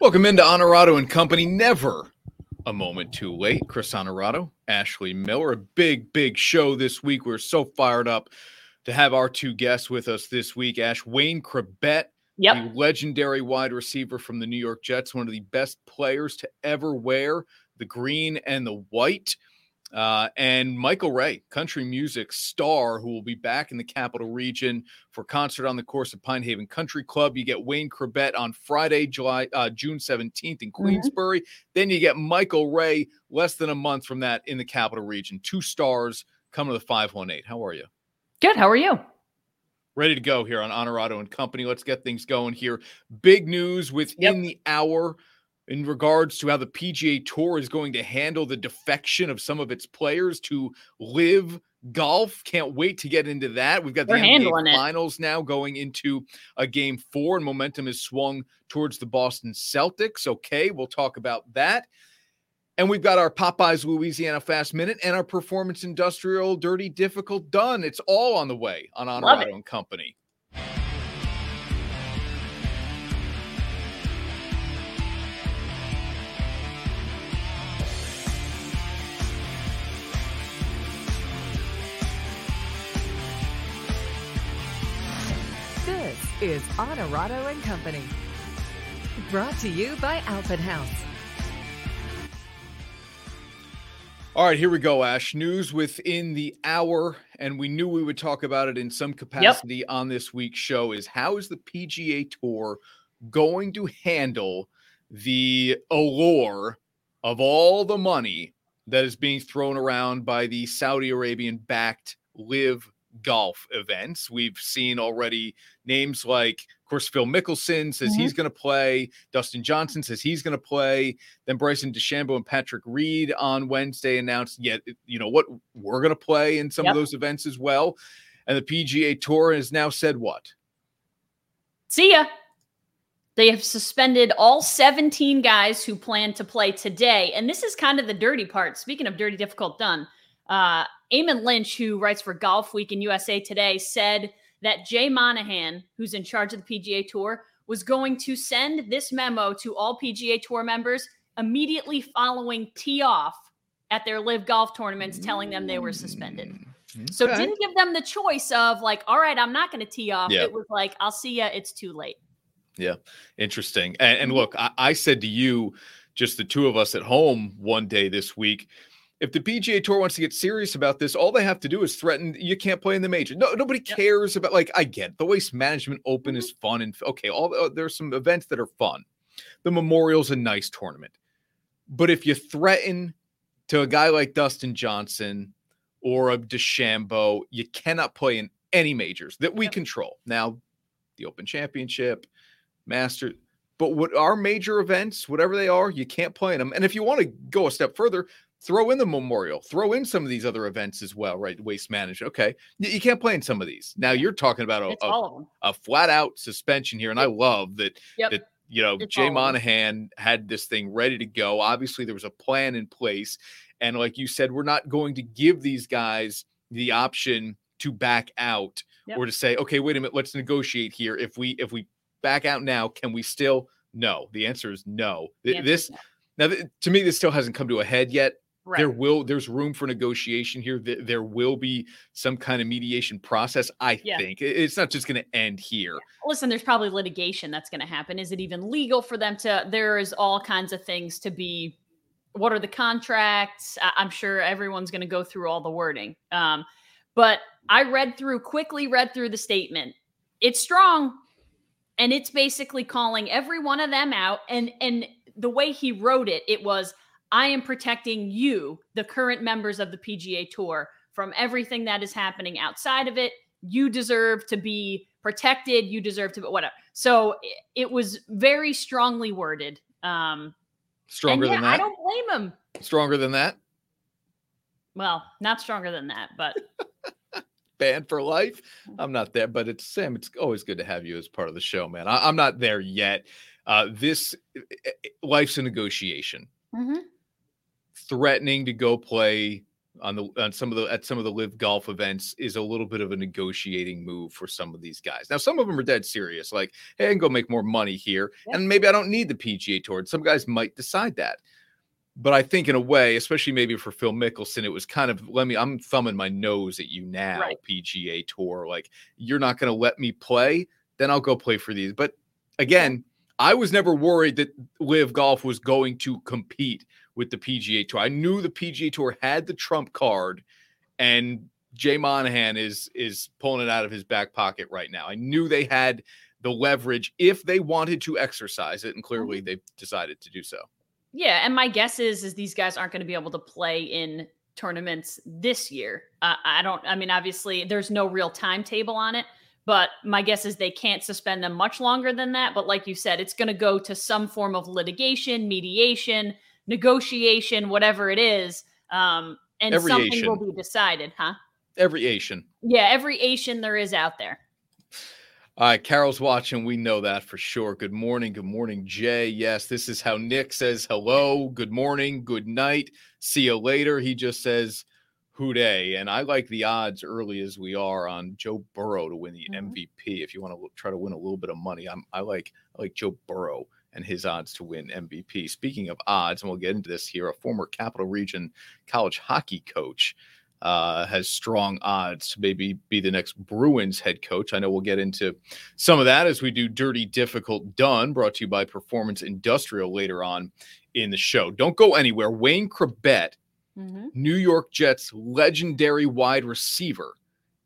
Welcome into Onorato and Company. Never a moment too late. Chris Onorato, Ashley Miller. A big, big show this week. We're so fired up to have our two guests with us this week. Ash Wayne Chrebet, Yep. the legendary wide receiver from the New York Jets, one of the best players to ever wear the green and the white. Uh, and Michael Ray, country music star, who will be back in the capital region for concert on the course of Pine Haven Country Club. You get Wayne Chrebet on Friday, July uh, June 17th in Queensbury. Then you get Michael Ray less than a month from that in the capital region. Two stars coming to the 518. How are you? Good. How are you? ready to go here on Onorato and Company. Let's get things going here. Big news within the hour in regards to how the PGA Tour is going to handle the defection of some of its players to LIV Golf. Can't wait to get into that. We've got the They're handling NBA it. finals now going into a game four, and momentum is swung towards the Boston Celtics. Okay, we'll talk about that. And we've got our Popeyes Louisiana Fast Minute and our Performance Industrial Dirty Difficult Done. It's all on the way on Onorato it. and Company. Is Onorato and Company. Brought to you by Alpenhaus. All right, here we go, Ash. News within the hour, and we knew we would talk about it in some capacity on this week's show is how is the PGA Tour going to handle the allure of all the money that is being thrown around by the Saudi Arabian backed LIV golf events. We've seen already names like, of course, Phil Mickelson says mm-hmm. he's going to play. Dustin Johnson says he's going to play. Then Bryson DeChambeau and Patrick Reed on Wednesday announced, yet you know what, we're going to play in some Yep. of those events as well. And the PGA Tour has now said what? See ya. They have suspended all 17 guys who plan to play today. And this is kind of the dirty part. Speaking of dirty, difficult done, uh, Eamon Lynch, who writes for Golfweek in USA Today, said that Jay Monahan, who's in charge of the PGA Tour, was going to send this memo to all PGA Tour members immediately following tee off at their LIV Golf tournaments, telling them they were suspended. So Okay. didn't give them the choice of like, all right, I'm not going to tee off. Yeah. It was like, I'll see ya. It's too late. Yeah, interesting. And, and Mhm. look, I, I said to you, just the two of us at home one day this week, if the PGA Tour wants to get serious about this, all they have to do is threaten you can't play in the major. No, nobody cares about like I get the Waste Management Open Mhm. is fun and okay, all uh, there's some events that are fun. The Memorial's a nice tournament, but if you threaten to a guy like Dustin Johnson or a DeChambeau, you cannot play in any majors that we Yep. control. Now, the Open Championship, Master, but what our major events, whatever they are, you can't play in them. And if you want to go a step further, throw in the Memorial, throw in some of these other events as well, right? Waste management. Okay, you, you can't play in some of these. Now you're talking about a, a, all of them. a flat out suspension here, and I love that Yep. that you know It's Jay all of 'em. Monahan had this thing ready to go. Obviously, there was a plan in place, and like you said, we're not going to give these guys the option to back out Yep. or to say, okay, wait a minute, let's negotiate here. If we if we back out now, can we still? No. The answer is no. The Th- answer is This no. now to me, this still hasn't come to a head yet. Right. There will there's room for negotiation here. There, will be some kind of mediation process. I Yeah. think it's not just going to end here. Listen, there's probably litigation that's going to happen. Is it even legal for them to? There is all kinds of things to be. What are the contracts? I'm sure everyone's going to go through all the wording. Um, but I read through quickly, read through the statement. It's strong, and it's basically calling every one of them out. And and the way he wrote it, it was, "I am protecting you, the current members of the PGA Tour, from everything that is happening outside of it. You deserve to be protected. You deserve to be whatever." So it, was very strongly worded. Um, Stronger yeah, than that. I don't blame him. Stronger than that. Well, not stronger than that, but Banned for life. I'm not there, but it's Sam. It's always good to have you as part of the show, man. I, I'm not there yet. Uh, this life's a negotiation. Mhm. Threatening to go play on the on some of the at some of the LIV Golf events is a little bit of a negotiating move for some of these guys. Now, some of them are dead serious, like, hey, I can go make more money here, yeah. and maybe I don't need the PGA Tour. And Some guys might decide that. But I think in a way, especially maybe for Phil Mickelson, it was kind of let me, I'm thumbing my nose at you now, right. PGA Tour. Like, you're not going to let me play, then I'll go play for these. But again, I was never worried that LIV Golf was going to compete with the PGA Tour. I knew the PGA Tour had the trump card, and Jay Monahan is is pulling it out of his back pocket right now. I knew they had the leverage if they wanted to exercise it, and clearly mm-hmm. they've decided to do so. Yeah, and my guess is is these guys aren't going to be able to play in tournaments this year. Uh, I don't. I mean, obviously, there's no real timetable on it, but my guess is they can't suspend them much longer than that. But like you said, it's going to go to some form of litigation, mediation, negotiation, whatever it is, um, and every something Asian. will be decided, huh? Every Asian. Yeah, every Asian there is out there. All right, Carol's watching. We know that for sure. Good morning. Good morning, Jay. Yes, this is how Nick says hello. Good morning. Good night. See you later. He just says hooday. And I like the odds early as we are on Joe Burrow to win the mm-hmm. MVP. If you want to try to win a little bit of money, I'm, I like I like Joe Burrow and his odds to win MVP. Speaking of odds, and we'll get into this here, a former Capital Region college hockey coach uh, has strong odds to maybe be the next Bruins head coach. I know we'll get into some of that as we do Dirty Difficult Done, brought to you by Performance Industrial later on in the show. Don't go anywhere. Wayne Chrebet, mm-hmm. New York Jets legendary wide receiver,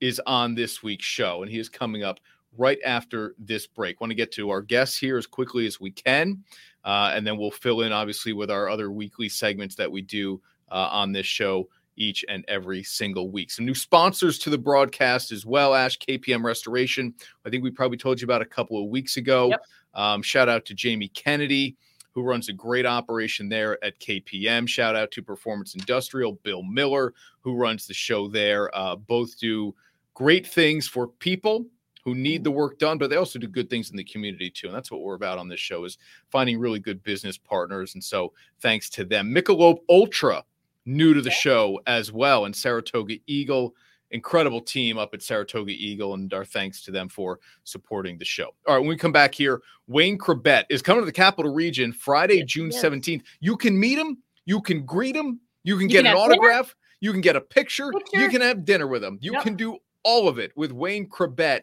is on this week's show, and he is coming up right after this break. Want to get to our guests here as quickly as we can, uh, and then we'll fill in obviously with our other weekly segments that we do uh, on this show each and every single week. Some new sponsors to the broadcast as well. Ash KPM Restoration. I think we probably told you about a couple of weeks ago. Yep. Um, shout out to Jamie Kennedy. Who runs a great operation there at KPM? Shout out to Performance Industrial, Bill Miller, who runs the show there. Uh, both do great things for people who need mm. the work done, but they also do good things in the community too. And that's what we're about on this show is finding really good business partners. And so thanks to them. Michelob Ultra, new to the show as well, and Saratoga Eagle. Incredible team up at Saratoga Eagle, and our thanks to them for supporting the show. All right, when we come back here, Wayne Chrebet is coming to the Capital Region Friday, June yes. 17th. You can meet him, you can greet him, you can you get can an autograph, dinner? you can get a picture, picture, you can have dinner with him. You yep. can do all of it with Wayne Chrebet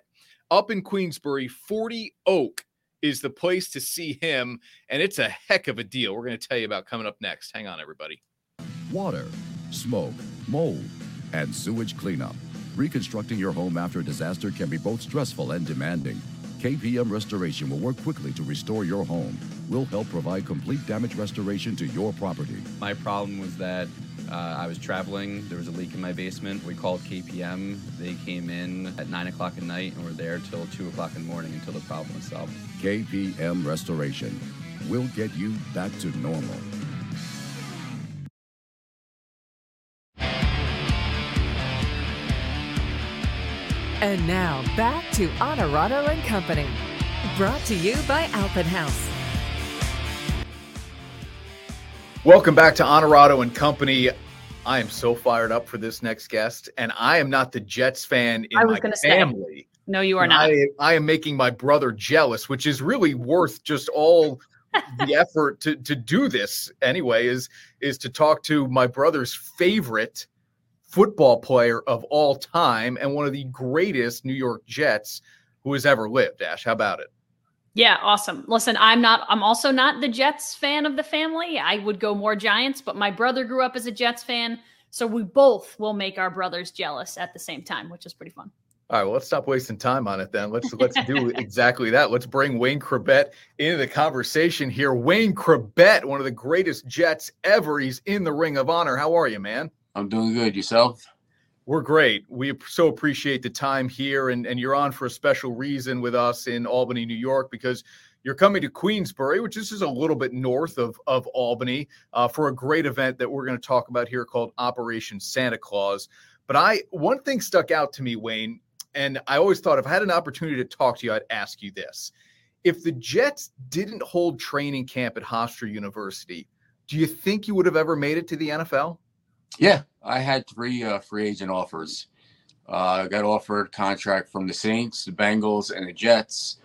up in Queensbury, 40 Oak is the place to see him. And it's a heck of a deal. We're going to tell you about coming up next. Hang on, everybody. Water, smoke, mold, and sewage cleanup. Reconstructing your home after a disaster can be both stressful and demanding. KPM Restoration will work quickly to restore your home. We'll help provide complete damage restoration to your property. My problem was that uh, I was traveling. There was a leak in my basement. We called KPM. They came in at 9 o'clock at night and were there till 2 o'clock in the morning until the problem was solved. KPM Restoration. We'll get you back to normal. And now back to Onorato and Company. Brought to you by Alpenhaus. Welcome back to Onorato and Company. I am so fired up for this next guest, and I am not the Jets fan in I was my family. Say, no, you are not. I, I am making my brother jealous, which is really worth just all the effort to to do this anyway. Is is to talk to my brother's favorite football player of all time and one of the greatest New York Jets who has ever lived. Ash, how about it? Yeah, awesome. Listen, I'm not I'm also not the Jets fan of the family. I would go more Giants, but my brother grew up as a Jets fan, so we both will make our brothers jealous at the same time, which is pretty fun. All right, well, let's stop wasting time on it then. Let's let's do exactly that. Let's bring Wayne Chrebet into the conversation here. Wayne Chrebet, one of the greatest Jets ever. He's in the Ring of Honor. How are you, man? I'm doing good. Yourself? We're great. We so appreciate the time here, and, and you're on for a special reason with us in Albany, New York, because you're coming to Queensbury, which is just a little bit north of, of Albany, uh, for a great event that we're going to talk about here called Operation Santa Claus. But I one thing stuck out to me, Wayne, and I always thought if I had an opportunity to talk to you, I'd ask you this. If the Jets didn't hold training camp at Hofstra University, do you think you would have ever made it to the NFL? Yeah, I had three uh, free agent offers. Uh, I got offered contract from the Saints, the Bengals, and the Jets.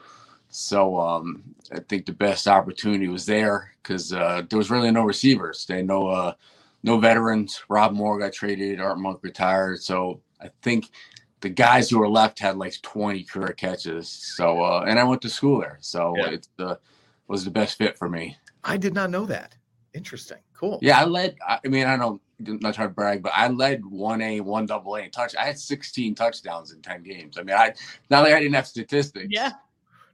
So um, I think the best opportunity was there because uh, there was really no receivers. They no uh, no veterans. Rob Moore got traded. Art Monk retired. So I think the guys who were left had like 20 career catches. So uh, and I went to school there. So yeah. it uh, was the best fit for me. I did not know that. Interesting. Cool. Yeah, I led. I mean, I don't not trying to brag, but I led one A, one double A touch. I had 16 touchdowns in 10 games. I mean, I not like I didn't have statistics. Yeah.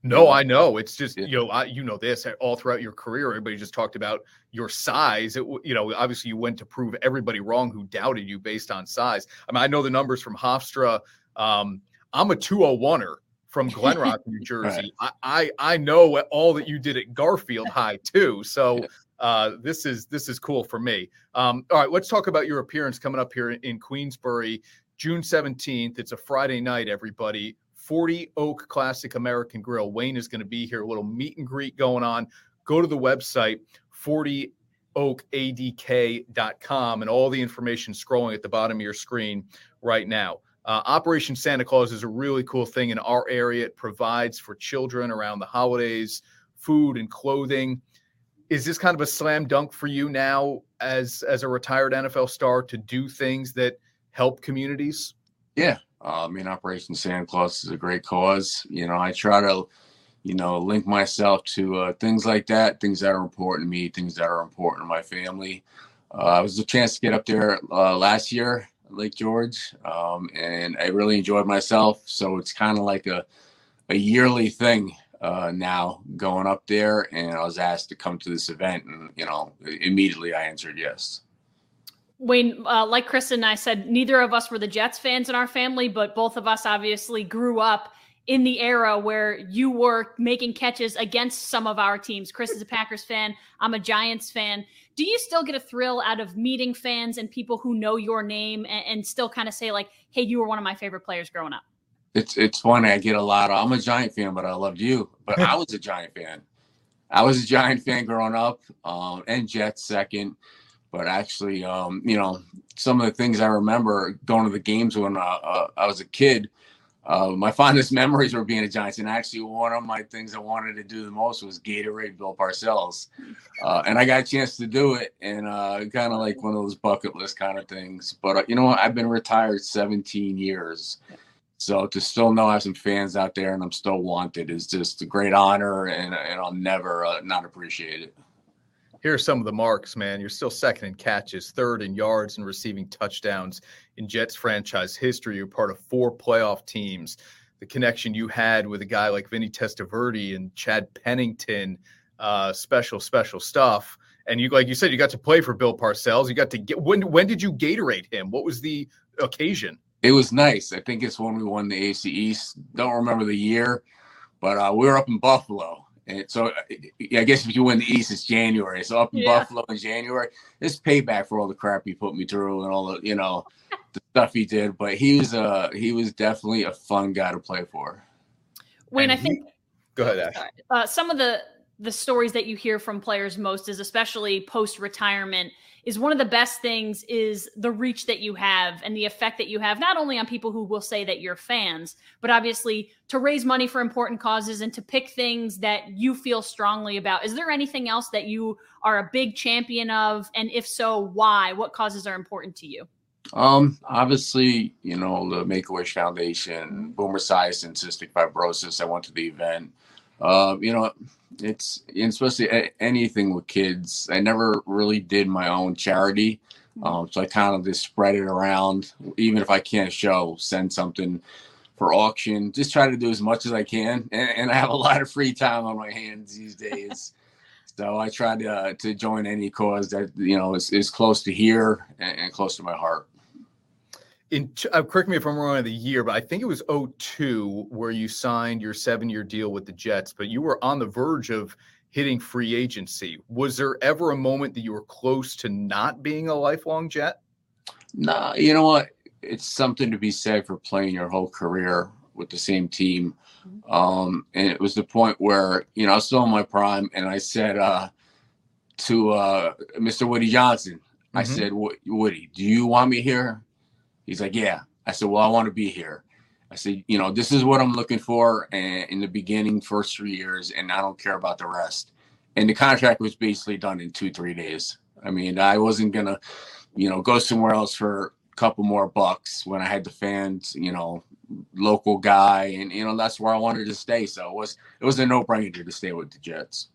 No, I know. It's just yeah. you know, I, you know this all throughout your career. Everybody just talked about your size. It, you know, obviously you went to prove everybody wrong who doubted you based on size. I mean, I know the numbers from Hofstra. Um, I'm a 201er from Glen Rock, New Jersey. right. I, I I know all that you did at Garfield High too. So uh, this is this is cool for me. Um, all right, let's talk about your appearance coming up here in Queensbury, June 17th. It's a Friday night, everybody. 40 Oak Classic American Grill. Wayne is going to be here. A little meet and greet going on. Go to the website 40oakadk.com and all the information scrolling at the bottom of your screen right now. Uh, Operation Santa Claus is a really cool thing in our area. It provides for children around the holidays food and clothing is this kind of a slam dunk for you now as as a retired NFL star to do things that help communities? Yeah, uh, I mean, Operation Santa Claus is a great cause. You know, I try to, you know, link myself to uh, things like that, things that are important to me, things that are important to my family. Uh, it was a chance to get up there uh, last year, Lake George, um, and I really enjoyed myself. So it's kind of like a a yearly thing uh, now going up there, and I was asked to come to this event, and you know, immediately I answered yes. Wayne, uh, like Chris and I said, neither of us were the Jets fans in our family, but both of us obviously grew up in the era where you were making catches against some of our teams. Chris is a Packers fan. I'm a Giants fan. Do you still get a thrill out of meeting fans and people who know your name and, and still kind of say like, "Hey, you were one of my favorite players growing up"? It's it's funny. I get a lot of. I'm a Giant fan, but I loved you. But I was a Giant fan. I was a Giant fan growing up, um, and Jets second. But actually, um, you know, some of the things I remember going to the games when uh, uh, I was a kid. Uh, my fondest memories were being a Giants, and actually, one of my things I wanted to do the most was Gatorade Bill Parcells, uh, and I got a chance to do it, and uh, kind of like one of those bucket list kind of things. But uh, you know, what? I've been retired 17 years. So to still know I have some fans out there and I'm still wanted is just a great honor, and, and I'll never uh, not appreciate it. Here are some of the marks, man. You're still second in catches, third in yards, and receiving touchdowns in Jets franchise history. You're part of four playoff teams. The connection you had with a guy like Vinny Testaverde and Chad Pennington, uh, special, special stuff. And you, like you said, you got to play for Bill Parcells. You got to get when? When did you Gatorade him? What was the occasion? It was nice. I think it's when we won the AC East. Don't remember the year, but uh, we were up in Buffalo. And so I guess if you win the East, it's January. So up in yeah. Buffalo in January, it's payback for all the crap he put me through and all the you know the stuff he did. But he was uh he was definitely a fun guy to play for. Wayne, and I think. He, go ahead, Ash. Uh, some of the the stories that you hear from players most is especially post retirement is one of the best things is the reach that you have and the effect that you have not only on people who will say that you're fans but obviously to raise money for important causes and to pick things that you feel strongly about. Is there anything else that you are a big champion of? And if so why? What causes are important to you? Um obviously you know the make-a-wish foundation Boomer Esiason and cystic fibrosis i went to the event uh, you know it's especially anything with kids. I never really did my own charity, um, so I kind of just spread it around. Even if I can't show, send something for auction. Just try to do as much as I can, and, and I have a lot of free time on my hands these days. so I try to uh, to join any cause that you know is, is close to here and, and close to my heart in uh, correct me if I'm wrong on the year, but I think it was 02 where you signed your seven year deal with the Jets, but you were on the verge of hitting free agency. Was there ever a moment that you were close to not being a lifelong Jet? No, you know what? It's something to be said for playing your whole career with the same team. Mm-hmm. Um, and it was the point where, you know, I was still in my prime and I said uh, to uh, Mr. Woody Johnson, I Mhm. said, Woody, do you want me here? He's like, yeah. I said, well, I want to be here. I said, you know, this is what I'm looking for and in the beginning, first three years, and I don't care about the rest. And the contract was basically done in two, three days. I mean, I wasn't gonna, you know, go somewhere else for a couple more bucks when I had the fans, you know, local guy, and you know that's where I wanted to stay. So it was it was a no brainer to stay with the Jets.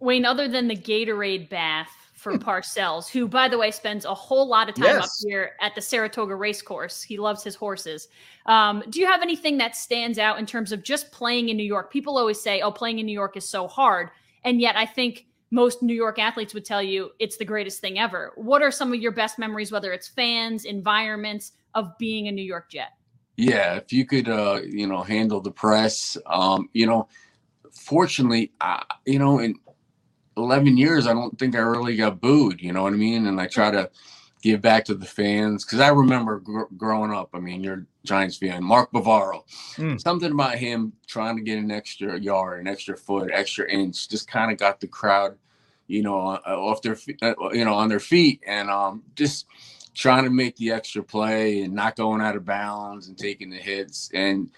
Wayne, other than the Gatorade bath for Parcells, who, by the way, spends a whole lot of time up here at the Saratoga race course. He loves his horses. Um, do you have anything that stands out in terms of just playing in New York? People always say, oh, playing in New York is so hard. And yet, I think most New York athletes would tell you it's the greatest thing ever. What are some of your best memories, whether it's fans, environments, of being a New York Jet? Yeah, if you could, uh, you know, handle the press, um, you know, fortunately, I, you know, in 11 years, I don't think I really got booed, you know what I mean? And I try to give back to the fans because I remember gr- growing up. I mean, you're a Giants fan, Mark Bavaro, Mm. something about him trying to get an extra yard, an extra foot, extra inch, just kind of got the crowd, you know, off their, fe- uh, you know, on their feet, and um, just trying to make the extra play and not going out of bounds and taking the hits and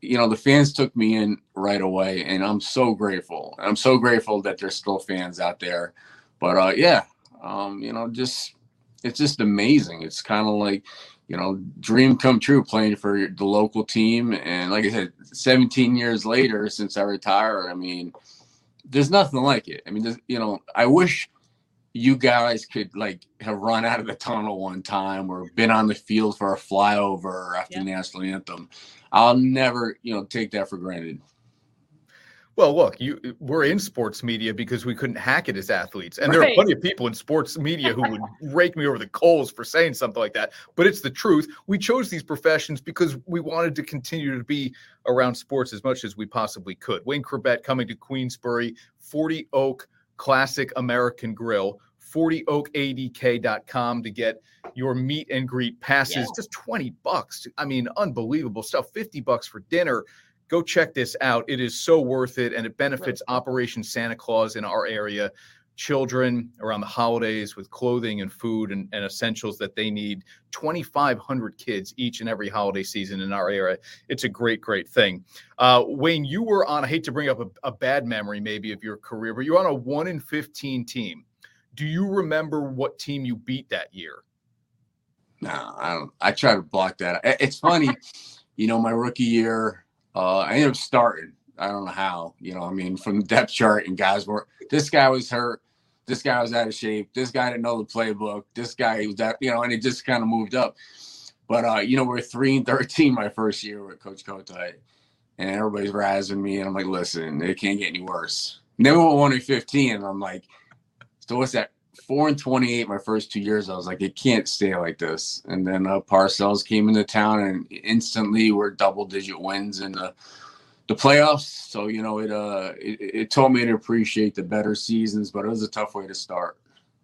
you know the fans took me in right away and i'm so grateful. I'm so grateful that there's still fans out there. But uh yeah um you know just it's just amazing. It's kind of like you know dream come true playing for the local team. And like i said 17 years later since i retired i mean there's nothing like it. I mean you know i wish you guys could like have run out of the tunnel one time or been on the field for a flyover after the national anthem. I'll never, you know, take that for granted. Well, look, you we're in sports media because we couldn't hack it as athletes, and there are plenty of people in sports media who would rake me over the coals for saying something like that. But it's the truth. We chose these professions because we wanted to continue to be around sports as much as we possibly could. Wayne Chrebet coming to Queensbury, 40 Oak Classic American Grill, 40oakadk.com to get your meet and greet passes. Yeah. Just 20 bucks. I mean, unbelievable stuff. 50 bucks for dinner go check this out. It is so worth it, and it benefits Operation Santa Claus in our area. Children around the holidays with clothing and food and, and essentials that they need. 2,500 kids each and every holiday season in our area. It's a great, great thing. Uh, Wayne, you were on, I hate to bring up a, a bad memory maybe of your career, but you're on a 1 in 15 team. Do you remember what team you beat that year? No, I don't. I try to block that. It's funny, you know, my rookie year, uh, I ended up starting. I don't know how. You know, I mean, from the depth chart, and guys were. This guy was hurt. This guy was out of shape. This guy didn't know the playbook. This guy was that. You know, and it just kind of moved up. But uh, you know, we're three and thirteen my first year with Coach Kotite, and everybody's razzing me, and I'm like, listen, it can't get any worse. And then we went one and fifteen, and I'm like, so what's that? Four and twenty-eight my first two years. I was like, it can't stay like this. And then uh, Parcells came into town, and instantly we're double-digit wins in the the playoffs. So you know, it uh, it, it taught me to appreciate the better seasons, but it was a tough way to start.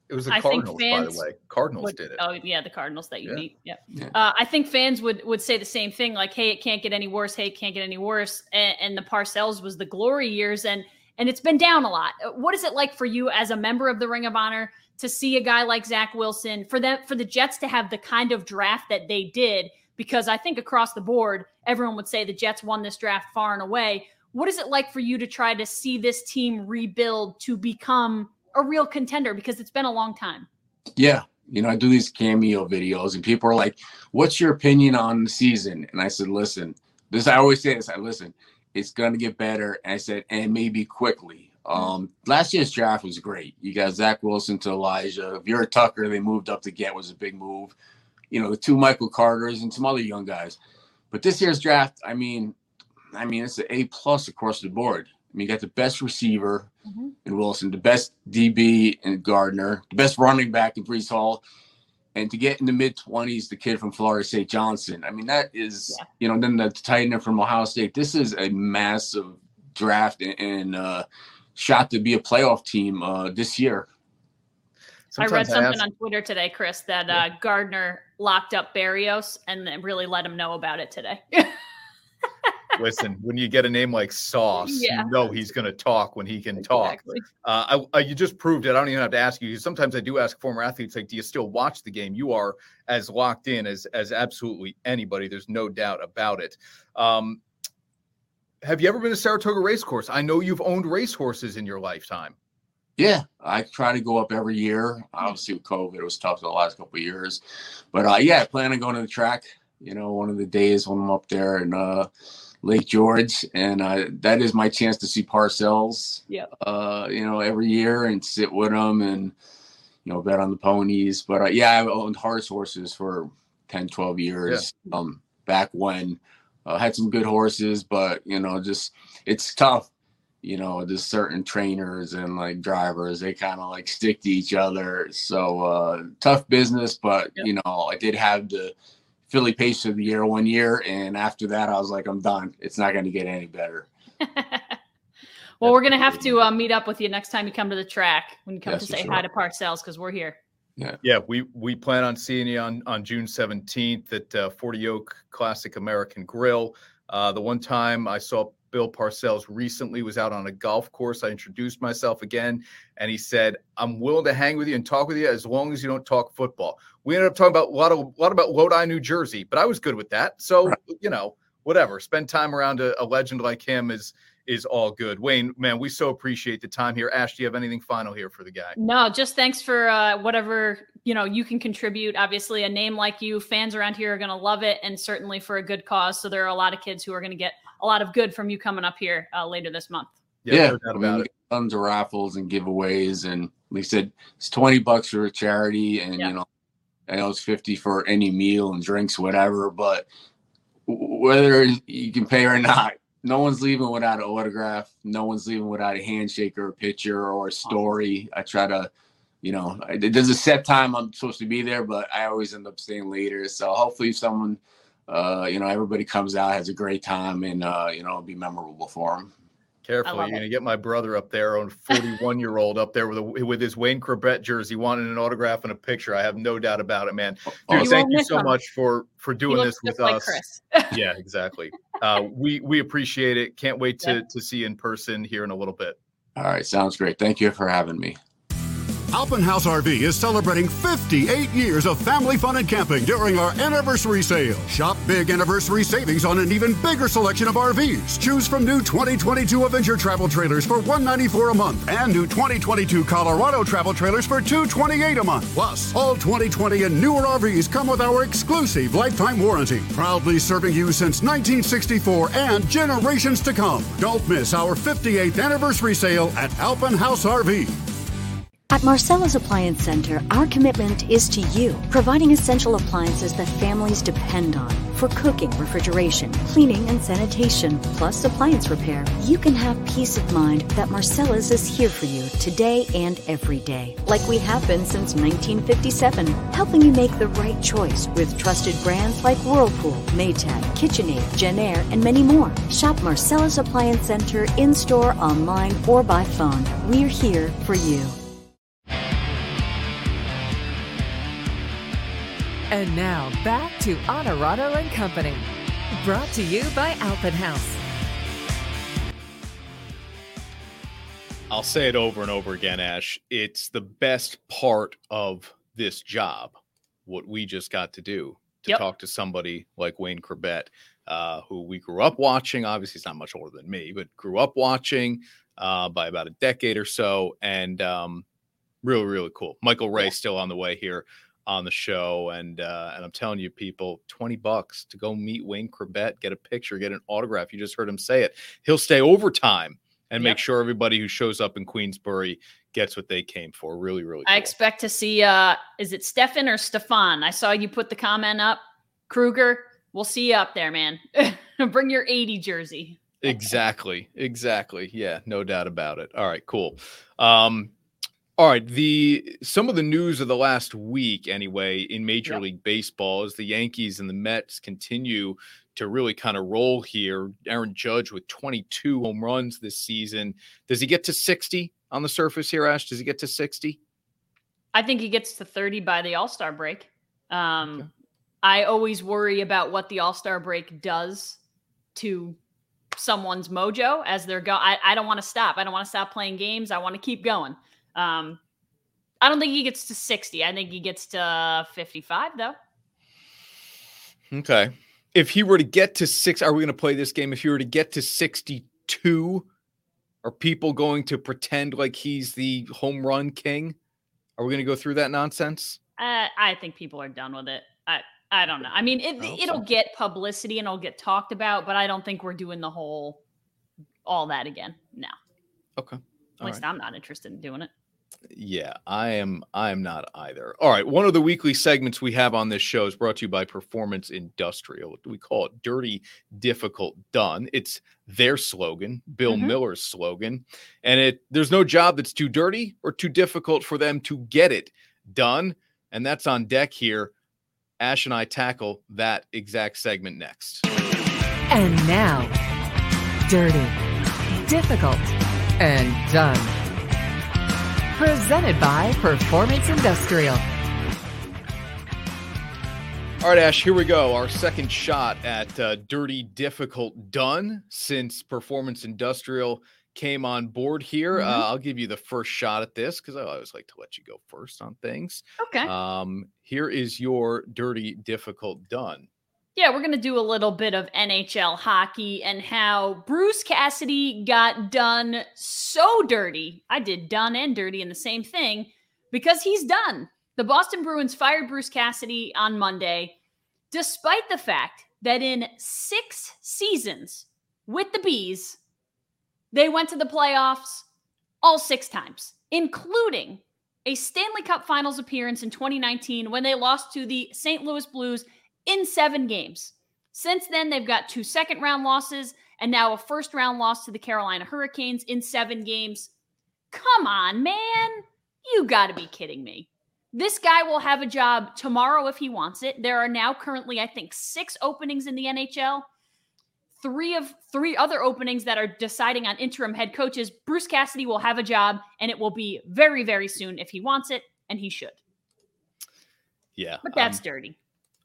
It was the I think Cardinals, by the way. Cardinals would- did it. Oh yeah, the Cardinals that you Yeah. beat. Yep. Yeah. Uh, I think fans would would say the same thing, like, "Hey, it can't get any worse. Hey, it can't get any worse." And, and the Parcells was the glory years, and and it's been down a lot. Uh, What is it like for you as a member of the Ring of Honor to see a guy like Zach Wilson for them for the Jets to have the kind of draft that they did? Because I think across the board, everyone would say the Jets won this draft far and away. What is it like for you to try to see this team rebuild to become a real contender? Because it's been a long time. Yeah. You know, I do these cameo videos and people are like, What's your opinion on the season? And I said, Listen, this I always say this, I listen, it's gonna get better. And I said, and maybe quickly. Um, last year's draft was great. You got Zach Wilson to Alijah. Vera Tucker, they moved up to get was a big move. You know, the two Michael Carters and some other young guys. But this year's draft, I mean, I mean, it's an A plus across the board. I mean, you got the best receiver Mhm. in Wilson, the best DB in Gardner, the best running back in Breece Hall, and to get in the mid twenties, the kid from Florida State Johnson. I mean, that is, Yeah. you know, then the tight end from Ohio State. This is a massive draft and, and uh, shot to be a playoff team uh, this year. I read Sometimes something ask- on Twitter today, Chris, that uh, Gardner locked up Berrios and then really let him know about it today. Listen, when you get a name like Sauce, Yeah. you know he's going to talk when he can talk. Uh, I, I, you just proved it. I don't even have to ask you. Sometimes I do ask former athletes, like, do you still watch the game? You are as locked in as as absolutely anybody. There's no doubt about it. Um, have you ever been to Saratoga Racecourse? I know you've owned racehorses in your lifetime. Yeah, I try to go up every year. Obviously, with COVID, it was tough the last couple of years, but uh, yeah, I plan on going to the track. You know, one of the days when I'm up there in uh, Lake George, and uh, that is my chance to see Parcells. Yep. Uh, you know, every year and sit with them and you know bet on the ponies. But uh, yeah, I've owned horse horses for 10, 12 years. Um, back when uh, had some good horses, but you know, just it's tough you know, just certain trainers and like drivers, they kind of like stick to each other. So uh tough business, but Yep. you know, I did have the filly Pace of the year one year, and after that, I was like, I'm done. It's not going to get any better. well, we're gonna have to uh, meet up with you next time you come to the track when you come Yes, to say sure. hi to Parcells because we're here. Yeah. yeah, we we plan on seeing you on on June 17th at uh, 40 Oak Classic American Grill. Uh, the one time I saw Bill Parcells recently was out on a golf course. I introduced myself again, and he said, "I'm willing to hang with you and talk with you as long as you don't talk football." We ended up talking about a lot of a lot about Lodi, New Jersey, but I was good with that. So Right. you know, whatever. Spend time around a, a legend like him is is all good. Wayne, man, we so appreciate the time here. Ash, do you have anything final here for the guy? No, just thanks for uh, whatever you know you can contribute. Obviously, a name like you, fans around here are going to love it, and certainly for a good cause. So there are a lot of kids who are going to get a lot of good from you coming up here uh, later this month. Yeah, no doubt I mean, it. tons of raffles and giveaways, and like I said, it's twenty bucks for a charity, and Yeah. you know, I know it's fifty for any meal and drinks, whatever. But whether you can pay or not, no one's leaving without an autograph. No one's leaving without a handshake or a picture or a story. I try to, you know, there's a set time I'm supposed to be there, but I always end up staying later. So hopefully, someone. Uh, you know, everybody comes out, has a great time, and uh, you know, it'll be memorable for them. Careful, you're it. gonna get my brother up there, on 41 year old up there with a, with his Wayne Chrebet jersey, wanting an autograph and a picture. I have no doubt about it, man. Dude, Awesome. You thank you so him. much for for He doing looks this with just like us. Chris. Yeah, exactly. Uh, we we appreciate it. Can't wait to Yeah. to see you in person here in a little bit. All right, sounds great. Thank you for having me. Alpenhaus RV is celebrating 58 years of family fun and camping during our anniversary sale. Shop big anniversary savings on an even bigger selection of RVs. Choose from new 2022 Avenger travel trailers for 194 a month and new 2022 Colorado travel trailers for 228 a month. Plus, all 2020 and newer RVs come with our exclusive lifetime warranty. Proudly serving you since 1964 and generations to come. Don't miss our 58th anniversary sale at Alpenhaus RV. At Marcella's Appliance Center, our commitment is to you, providing essential appliances that families depend on. For cooking, refrigeration, cleaning, and sanitation, plus appliance repair, you can have peace of mind that Marcella's is here for you today and every day. Like we have been since 1957, helping you make the right choice with trusted brands like Whirlpool, Maytag, KitchenAid, Jenn-Air, and many more. Shop Marcella's Appliance Center in store, online, or by phone. We're here for you. And now back to Onorato and Company. Brought to you by Alpenhaus. I'll say it over and over again, Ash. It's the best part of this job, what we just got to do to Yep. talk to somebody like Wayne Chrebet, uh, who we grew up watching. Obviously, he's not much older than me, but grew up watching uh, by about a decade or so. And um, really, really cool. Michael Ray still on the way here on the show. And uh, and I'm telling you, people, 20 bucks to go meet Wayne Chrebet, get a picture, get an autograph. You just heard him say it. He'll stay overtime and Yep. make sure everybody who shows up in Queensbury gets what they came for. Really, really cool. I expect to see. uh Is it Stefan or Stefan? I saw you put the comment up. Kruger, we'll see you up there, man. Bring your 80 jersey. exactly. Exactly. Yeah, no doubt about it. All right, cool. Um all right, the some of the news of the last week anyway in Major Yep. League Baseball is the Yankees and the Mets continue to really kind of roll here. Aaron Judge with 22 home runs this season. Does he get to 60 on the surface here, Ash? Does he get to 60? I think he gets to 30 by the All Star break. Um, Okay. I always worry about what the All Star break does to someone's mojo as they're go. I, I don't want to stop. I don't want to stop playing games. I want to keep going. Um, I don't think he gets to 60. I think he gets to 55 though. Okay. If he were to get to six, are we going to play this game? If he were to get to 62, are people going to pretend like he's the home run king? Are we going to go through that nonsense? Uh, I think people are done with it. I I don't know. I mean, it, I it'll get publicity and it'll get talked about, but I don't think we're doing the whole all that again. No. Okay. All At least right. I'm not interested in doing it. Yeah, I am. I am not either. All right. One of the weekly segments we have on this show is brought to you by Performance Industrial. We call it "Dirty, Difficult, Done." It's their slogan, Bill mm-hmm. Miller's slogan, and it. There's no job that's too dirty or too difficult for them to get it done, and that's on deck here. Ash and I tackle that exact segment next. And now, dirty, difficult, and done Presented by Performance Industrial. All right, Ash, here we go. Our second shot at uh, Dirty Difficult Done since Performance Industrial came on board here. Mm-hmm. Uh, I'll give you the first shot at this because I always like to let you go first on things. Okay. Um, here is your Dirty Difficult Done yeah, we're going to do a little bit of NHL hockey and how Bruce Cassidy got done so dirty. I did done and dirty in the same thing because he's done. The Boston Bruins fired Bruce Cassidy on Monday, despite the fact that in six seasons with the Bees, they went to the playoffs all six times, including a Stanley Cup Finals appearance in 2019 when they lost to the St. Louis Blues in seven games. Since then, they've got two second round losses and now a first round loss to the Carolina Hurricanes in seven games. Come on, man. You got to be kidding me. This guy will have a job tomorrow if he wants it. There are now currently, I think, six openings in the NHL. Three of three other openings that are deciding on interim head coaches. Bruce Cassidy will have a job, and it will be very, very soon if he wants it, and he should. Yeah. But that's um, dirty.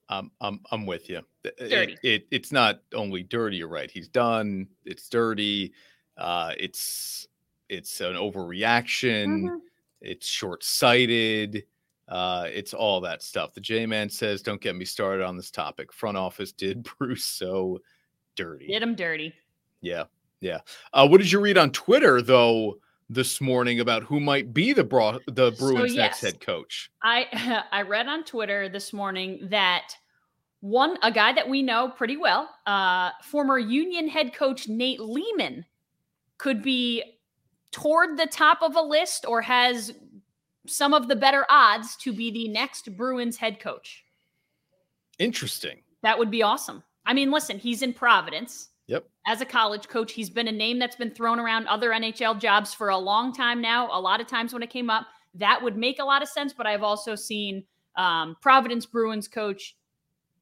I'm I'm I'm with you. Dirty. It, it, it's not only dirty. You're right. He's done. It's dirty. Uh, it's it's an overreaction. Mm-hmm. It's short sighted. Uh, it's all that stuff. The J Man says, "Don't get me started on this topic." Front office did Bruce so dirty. Did him dirty. Yeah, yeah. Uh, what did you read on Twitter though? This morning about who might be the bra- the Bruins so, yes, next head coach. I I read on Twitter this morning that one a guy that we know pretty well, uh, former Union head coach Nate Leaman, could be toward the top of a list or has some of the better odds to be the next Bruins head coach. Interesting. That would be awesome. I mean, listen, he's in Providence. As a college coach, he's been a name that's been thrown around other NHL jobs for a long time now. A lot of times when it came up, that would make a lot of sense. But I've also seen um, Providence Bruins coach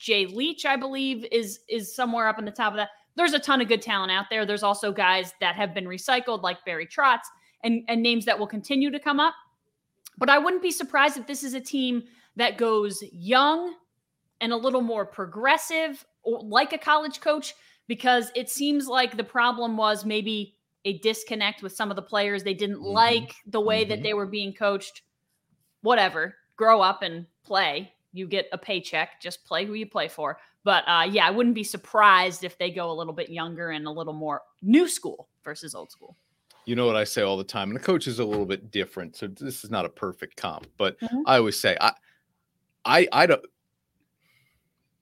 Jay Leach, I believe, is is somewhere up in the top of that. There's a ton of good talent out there. There's also guys that have been recycled, like Barry Trotz, and, and names that will continue to come up. But I wouldn't be surprised if this is a team that goes young and a little more progressive, like a college coach, because it seems like the problem was maybe a disconnect with some of the players. They didn't mm-hmm. like the way mm-hmm. that they were being coached. Whatever, grow up and play you get a paycheck. Just play who you play for. But uh, yeah, I wouldn't be surprised if they go a little bit younger and a little more new school versus old school. You know what I say all the time, and the coach is a little bit different. So this is not a perfect comp, but mm-hmm. I always say I, I, I don't.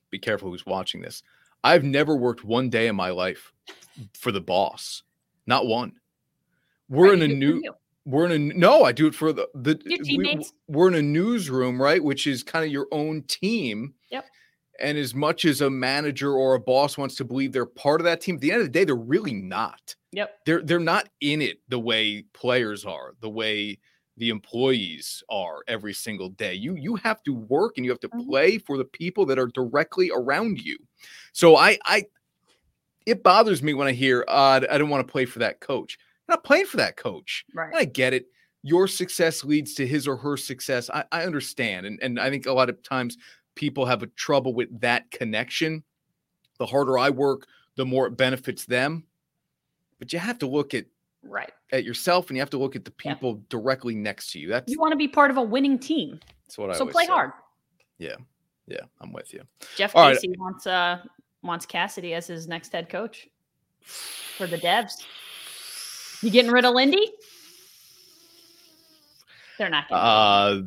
Be careful who's watching this. I've never worked one day in my life for the boss, not one. We're in a new we're in a no i do it for the the we, we're in a newsroom right which is kind of your own team yep. and as much as a manager or a boss wants to believe they're part of that team at the end of the day they're really not. Yep. They're they're not in it the way players are the way the employees are every single day. You you have to work and you have to mm-hmm. play for the people that are directly around you so i i it bothers me when i hear uh, i don't want to play for that coach not playing for that coach. Right. I get it. Your success leads to his or her success. I, I understand. And, and I think a lot of times people have a trouble with that connection. The harder I work, the more it benefits them. but you have to look at Right. at yourself and you have to look at the Yeah. people directly next to you. That's, You want to be part of a winning team. that's what I So play say. hard. Yeah, yeah, I'm with you. Jeff All right. Casey wants uh wants Cassidy as his next head coach for the Devs. You getting rid of Lindy? They're not. Gonna Uh,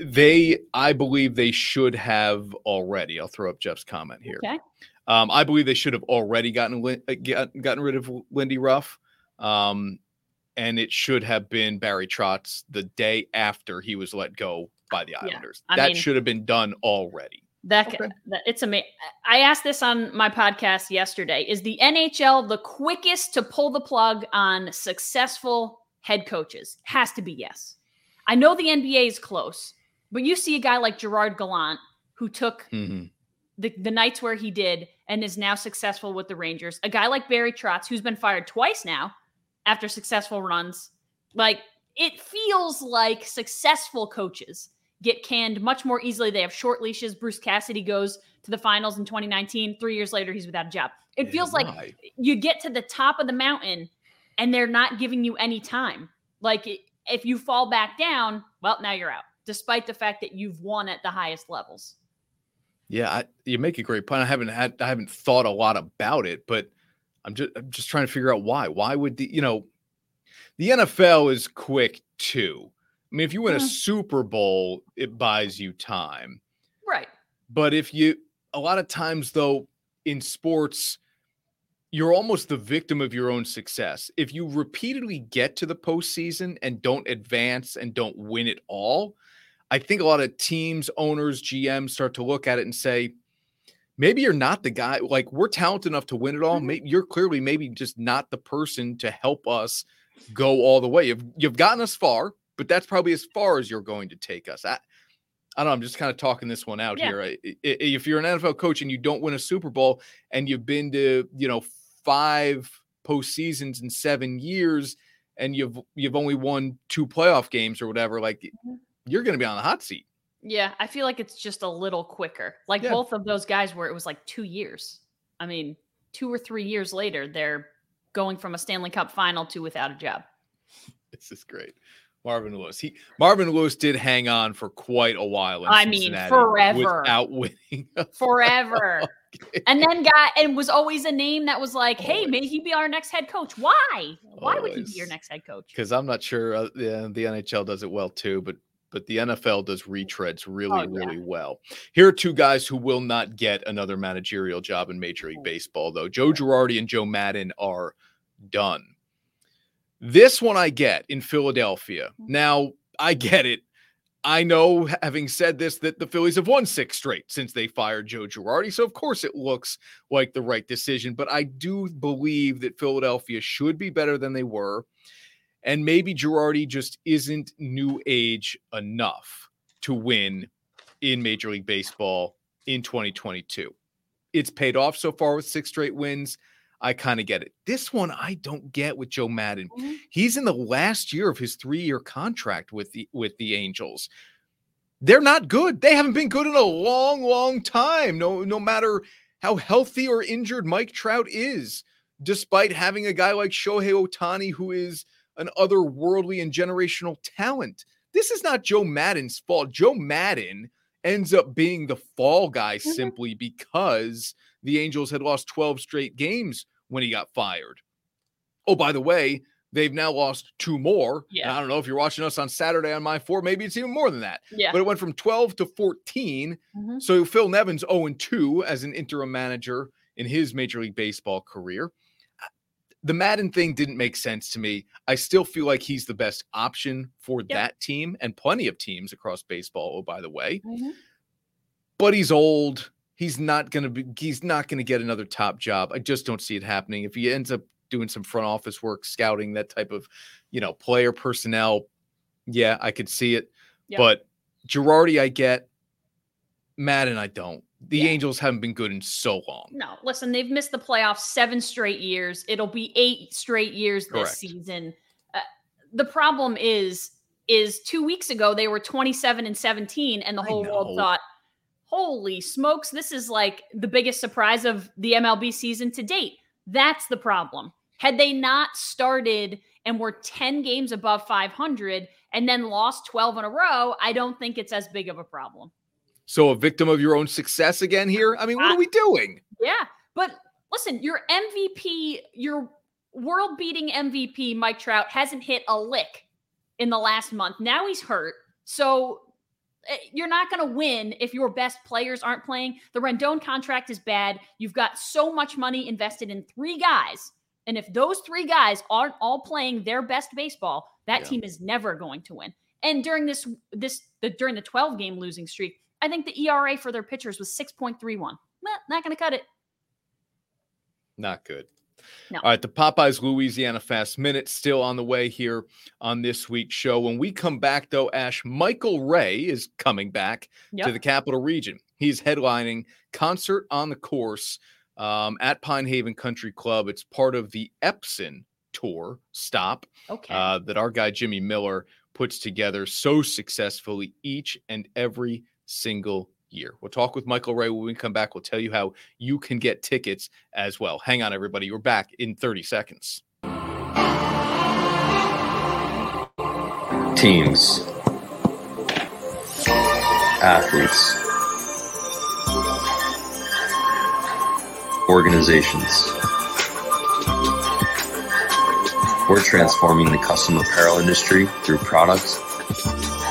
they, I believe they should have already. I'll throw up Jeff's comment here. okay. Um, I believe they should have already gotten uh, gotten rid of Lindy Ruff, um, and it should have been Barry Trotz the day after he was let go by the Islanders. I that mean- should have been done already. That, Okay. that it's amazing. I asked this on my podcast yesterday. Is the NHL the quickest to pull the plug on successful head coaches? Has to be yes. I know the NBA is close, but you see a guy like Gerard Gallant who took Mhm. the, the Knights where he did and is now successful with the Rangers. A guy like Barry Trotz, who's been fired twice now after successful runs. Like it feels like successful coaches get canned much more easily. They have short leashes. Bruce Cassidy goes to the finals in 2019. Three years later, he's without a job. It feels like Why? you get to the top of the mountain and they're not giving you any time. Like if you fall back down, well, now you're out, despite the fact that you've won at the highest levels. Yeah, I, you make a great point. I haven't had, I haven't thought a lot about it, but I'm just, I'm just trying to figure out why. Why would the, you know, the NFL is quick too. I mean, if you win a Mhm. Super Bowl, it buys you time. Right. But if you, a lot of times though, in sports, you're almost the victim of your own success. If you repeatedly get to the postseason and don't advance and don't win it all, I think a lot of teams, owners, GMs start to look at it and say, maybe you're not the guy. Like we're talented enough to win it all. Mhm. Maybe you're clearly maybe just not the person to help us go all the way. You've you've gotten us far, but that's probably as far as you're going to take us. I, I don't know. I'm just kind of talking this one out Yeah. here. I- i- If you're an NFL coach and you don't win a Super Bowl and you've been to, you know, five postseasons in seven years and you've you've only won two playoff games or whatever, like Mhm. you're going to be on the hot seat. Yeah, I feel like it's just a little quicker. Like Yeah. both of those guys where it was like two years. I mean, two or three years later, they're going from a Stanley Cup final to without a job. This is great. Marvin Lewis. He Marvin Lewis did hang on for quite a while. In I mean, forever. without winning. Forever. and then got and was always a name that was like, hey, may he be our next head coach? Why? Why would he be your next head coach? because I'm not sure uh, the, the NHL does it well too, but but the NFL does retreads really, Oh, yeah. really well. Here are two guys who will not get another managerial job in Major League Baseball, though. Joe Girardi and Joe Maddon are done. This one I get in Philadelphia. Mm-hmm. Now I get it. I know, having said this, that the Phillies have won six straight since they fired Joe Girardi. So, of course, it looks like the right decision. But I do believe that Philadelphia should be better than they were. And maybe Girardi just isn't new age enough to win in Major League Baseball in 2022. It's paid off so far with six straight wins. I kind of get it. This one I don't get with Joe Maddon. Mhm. He's in the last year of his three-year contract with the with the Angels. They're not good. They haven't been good in a long, long time. No, no matter how healthy or injured Mike Trout is, despite having a guy like Shohei Ohtani, who is an otherworldly and generational talent. This is not Joe Maddon's fault. Joe Maddon ends up being the fall guy Mhm. simply because the Angels had lost 12 straight games when he got fired. Oh, by the way, they've now lost two more. And Yeah. I don't know if you're watching us on Saturday on my four, maybe it's even more than that. Yeah. But it went from 12 to 14. Mhm. So Phil Nevin's 0 2 as an interim manager in his Major League Baseball career. The Maddon thing didn't make sense to me. I still feel like he's the best option for that team and plenty of teams across baseball, oh, by the way. Mhm. But he's old. He's not going to be, he's not going to get another top job. I just don't see it happening. If he ends up doing some front office work, scouting that type of, you know, player personnel, yeah, I could see it. Yeah. But Girardi, I get. Maddon, I don't. The Yeah. Angels haven't been good in so long. No, listen, they've missed the playoffs seven straight years. It'll be eight straight years this Correct. season. Uh, the problem is, is two weeks ago they were 27 and 17, and the whole world thought, "Holy smokes, this is like the biggest surprise of the MLB season to date." That's the problem. Had they not started and were 10 games above 500 and then lost 12 in a row, I don't think it's as big of a problem. So a victim of your own success again here? I mean, what are we doing? Yeah. But listen, your MVP, your world beating MVP, Mike Trout, hasn't hit a lick in the last month. Now he's hurt. So Eh, you're not going to win if your best players aren't playing. The Rendon contract is bad. You've got so much money invested in three guys. And if those three guys aren't all playing their best baseball, that yeah. team is never going to win. And during this this the during the 12 game losing streak, I think the ERA for their pitchers was 6.31. Well, not going to cut it. Not good. No. All right, the Popeyes Louisiana Fast Minute still on the way here on this week's show. When we come back, though, Ash, Michael Ray is coming back yep. to the capital region. He's headlining Concert on the Course um, at Pine Haven Country Club. It's part of the Epson tour stop okay. uh, that our guy Jimmy Miller puts together so successfully each and every single year. We'll talk with Michael Ray when we come back. We'll tell you how you can get tickets as well. Hang on, everybody. We're back in 30 seconds. Teams, athletes, organizations. We're transforming the custom apparel industry through products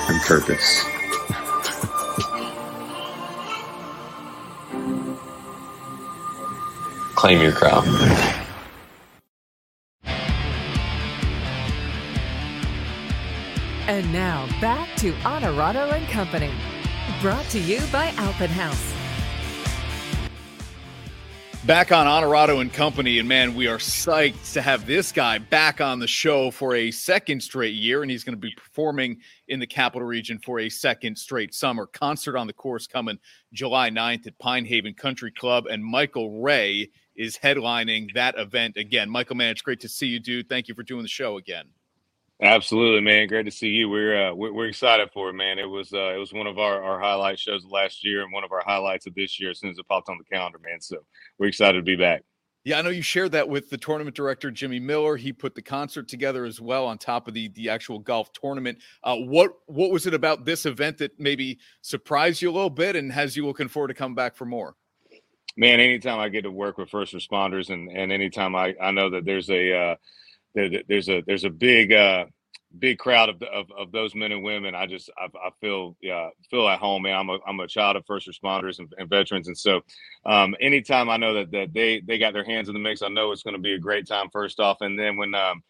and purpose. Claim your crown. And now back to Onorato and Company, brought to you by Alpenhaus. Back on Onorato and Company, and man, we are psyched to have this guy back on the show for a second straight year, and he's going to be performing in the capital region for a second straight summer. Concert on the course coming July 9th at Pine Haven Country Club, and Michael Ray is headlining that event again. Michael, man, it's great to see you, dude. Thank you for doing the show again. Absolutely, man. Great to see you. We're uh, we're, excited for it, man. It was uh, it was one of our, our highlight shows last year and one of our highlights of this year as soon as it popped on the calendar, man. So we're excited to be back. Yeah, I know you shared that with the tournament director Jimmy Miller. He put the concert together as well on top of the the actual golf tournament. Uh, what what was it about this event that maybe surprised you a little bit and has you looking forward to come back for more? Man, anytime I get to work with first responders and and anytime I I know that there's a uh, there, there's a there's a big uh, big crowd of, of, of those men and women. I just I, I feel yeah feel at home, man. I'm a I'm a child of first responders and, and veterans, and so um, anytime I know that that they they got their hands in the mix, I know it's going to be a great time. First off, and then when um,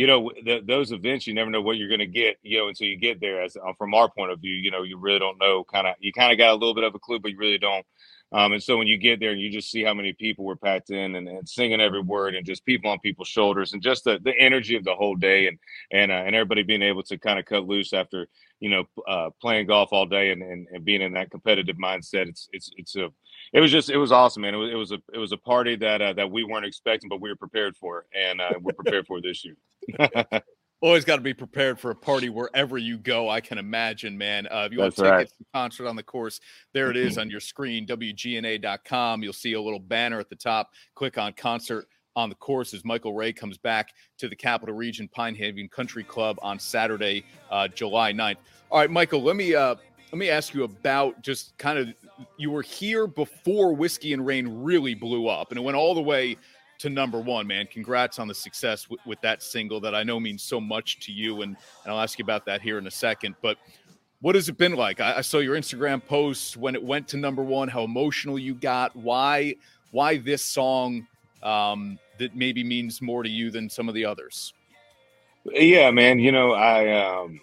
you know the, those events, you never know what you're going to get, you know, until you get there. As uh, from our point of view, you know, you really don't know. Kind of you kind of got a little bit of a clue, but you really don't. Um, and so when you get there and you just see how many people were packed in and, and singing every word and just people on people's shoulders and just the, the energy of the whole day and and uh, and everybody being able to kind of cut loose after you know uh, playing golf all day and, and, and being in that competitive mindset it's it's it's a it was just it was awesome man it was, it was a it was a party that uh, that we weren't expecting but we were prepared for and uh, we're prepared for this year always got to be prepared for a party wherever you go. I can imagine, man. Uh, if you want to take right. to concert on the course, there it is on your screen, WGNA.com. You'll see a little banner at the top. Click on concert on the course as Michael Ray comes back to the Capital Region Pine Haven Country Club on Saturday, uh, July 9th. All right, Michael, let me uh, let me ask you about just kind of you were here before Whiskey and Rain really blew up, and it went all the way to number one, man. Congrats on the success w- with that single that I know means so much to you. And, and I'll ask you about that here in a second. But what has it been like? I, I saw your Instagram posts when it went to number one, how emotional you got. Why, why this song um, that maybe means more to you than some of the others? Yeah, man. You know, I, um,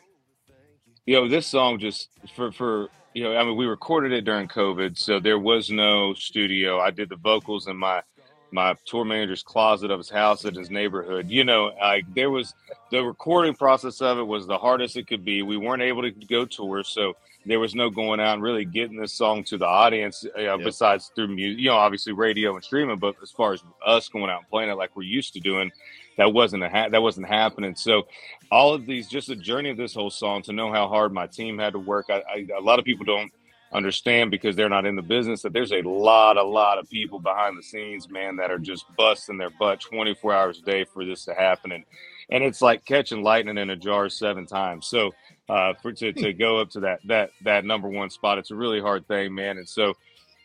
you know, this song just for, for, you know, I mean, we recorded it during COVID, so there was no studio. I did the vocals in my my tour manager's closet of his house in his neighborhood. You know, like there was the recording process of it was the hardest it could be. We weren't able to go tour, so there was no going out and really getting this song to the audience uh, yep. besides through music, you know, obviously radio and streaming. But as far as us going out and playing it like we're used to doing, that wasn't a ha- that wasn't happening. So all of these, just the journey of this whole song, to know how hard my team had to work. I, I, a lot of people don't understand because they're not in the business that there's a lot, a lot of people behind the scenes, man, that are just busting their butt 24 hours a day for this to happen. And and it's like catching lightning in a jar seven times. So uh, for to, to go up to that that that number one spot, it's a really hard thing, man. And so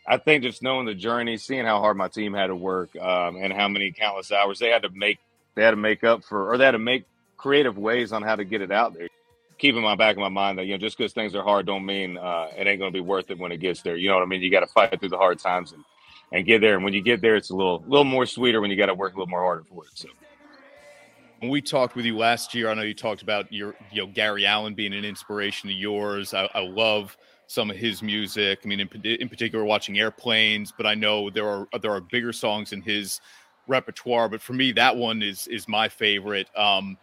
I think just knowing the journey, seeing how hard my team had to work, um, and how many countless hours they had to make, they had to make up for, or they had to make creative ways on how to get it out there keep in my back of my mind that you know just because things are hard don't mean uh, it ain't going to be worth it when it gets there. You know what I mean? You got to fight through the hard times and and get there. And when you get there, it's a little little more sweeter when you got to work a little more harder for it. So. When we talked with you last year, I know you talked about your, you know, Gary Allan being an inspiration to yours. I, I love some of his music. I mean, in, in particular, watching airplanes. But I know there are there are bigger songs in his repertoire. But for me, that one is is my favorite. Um,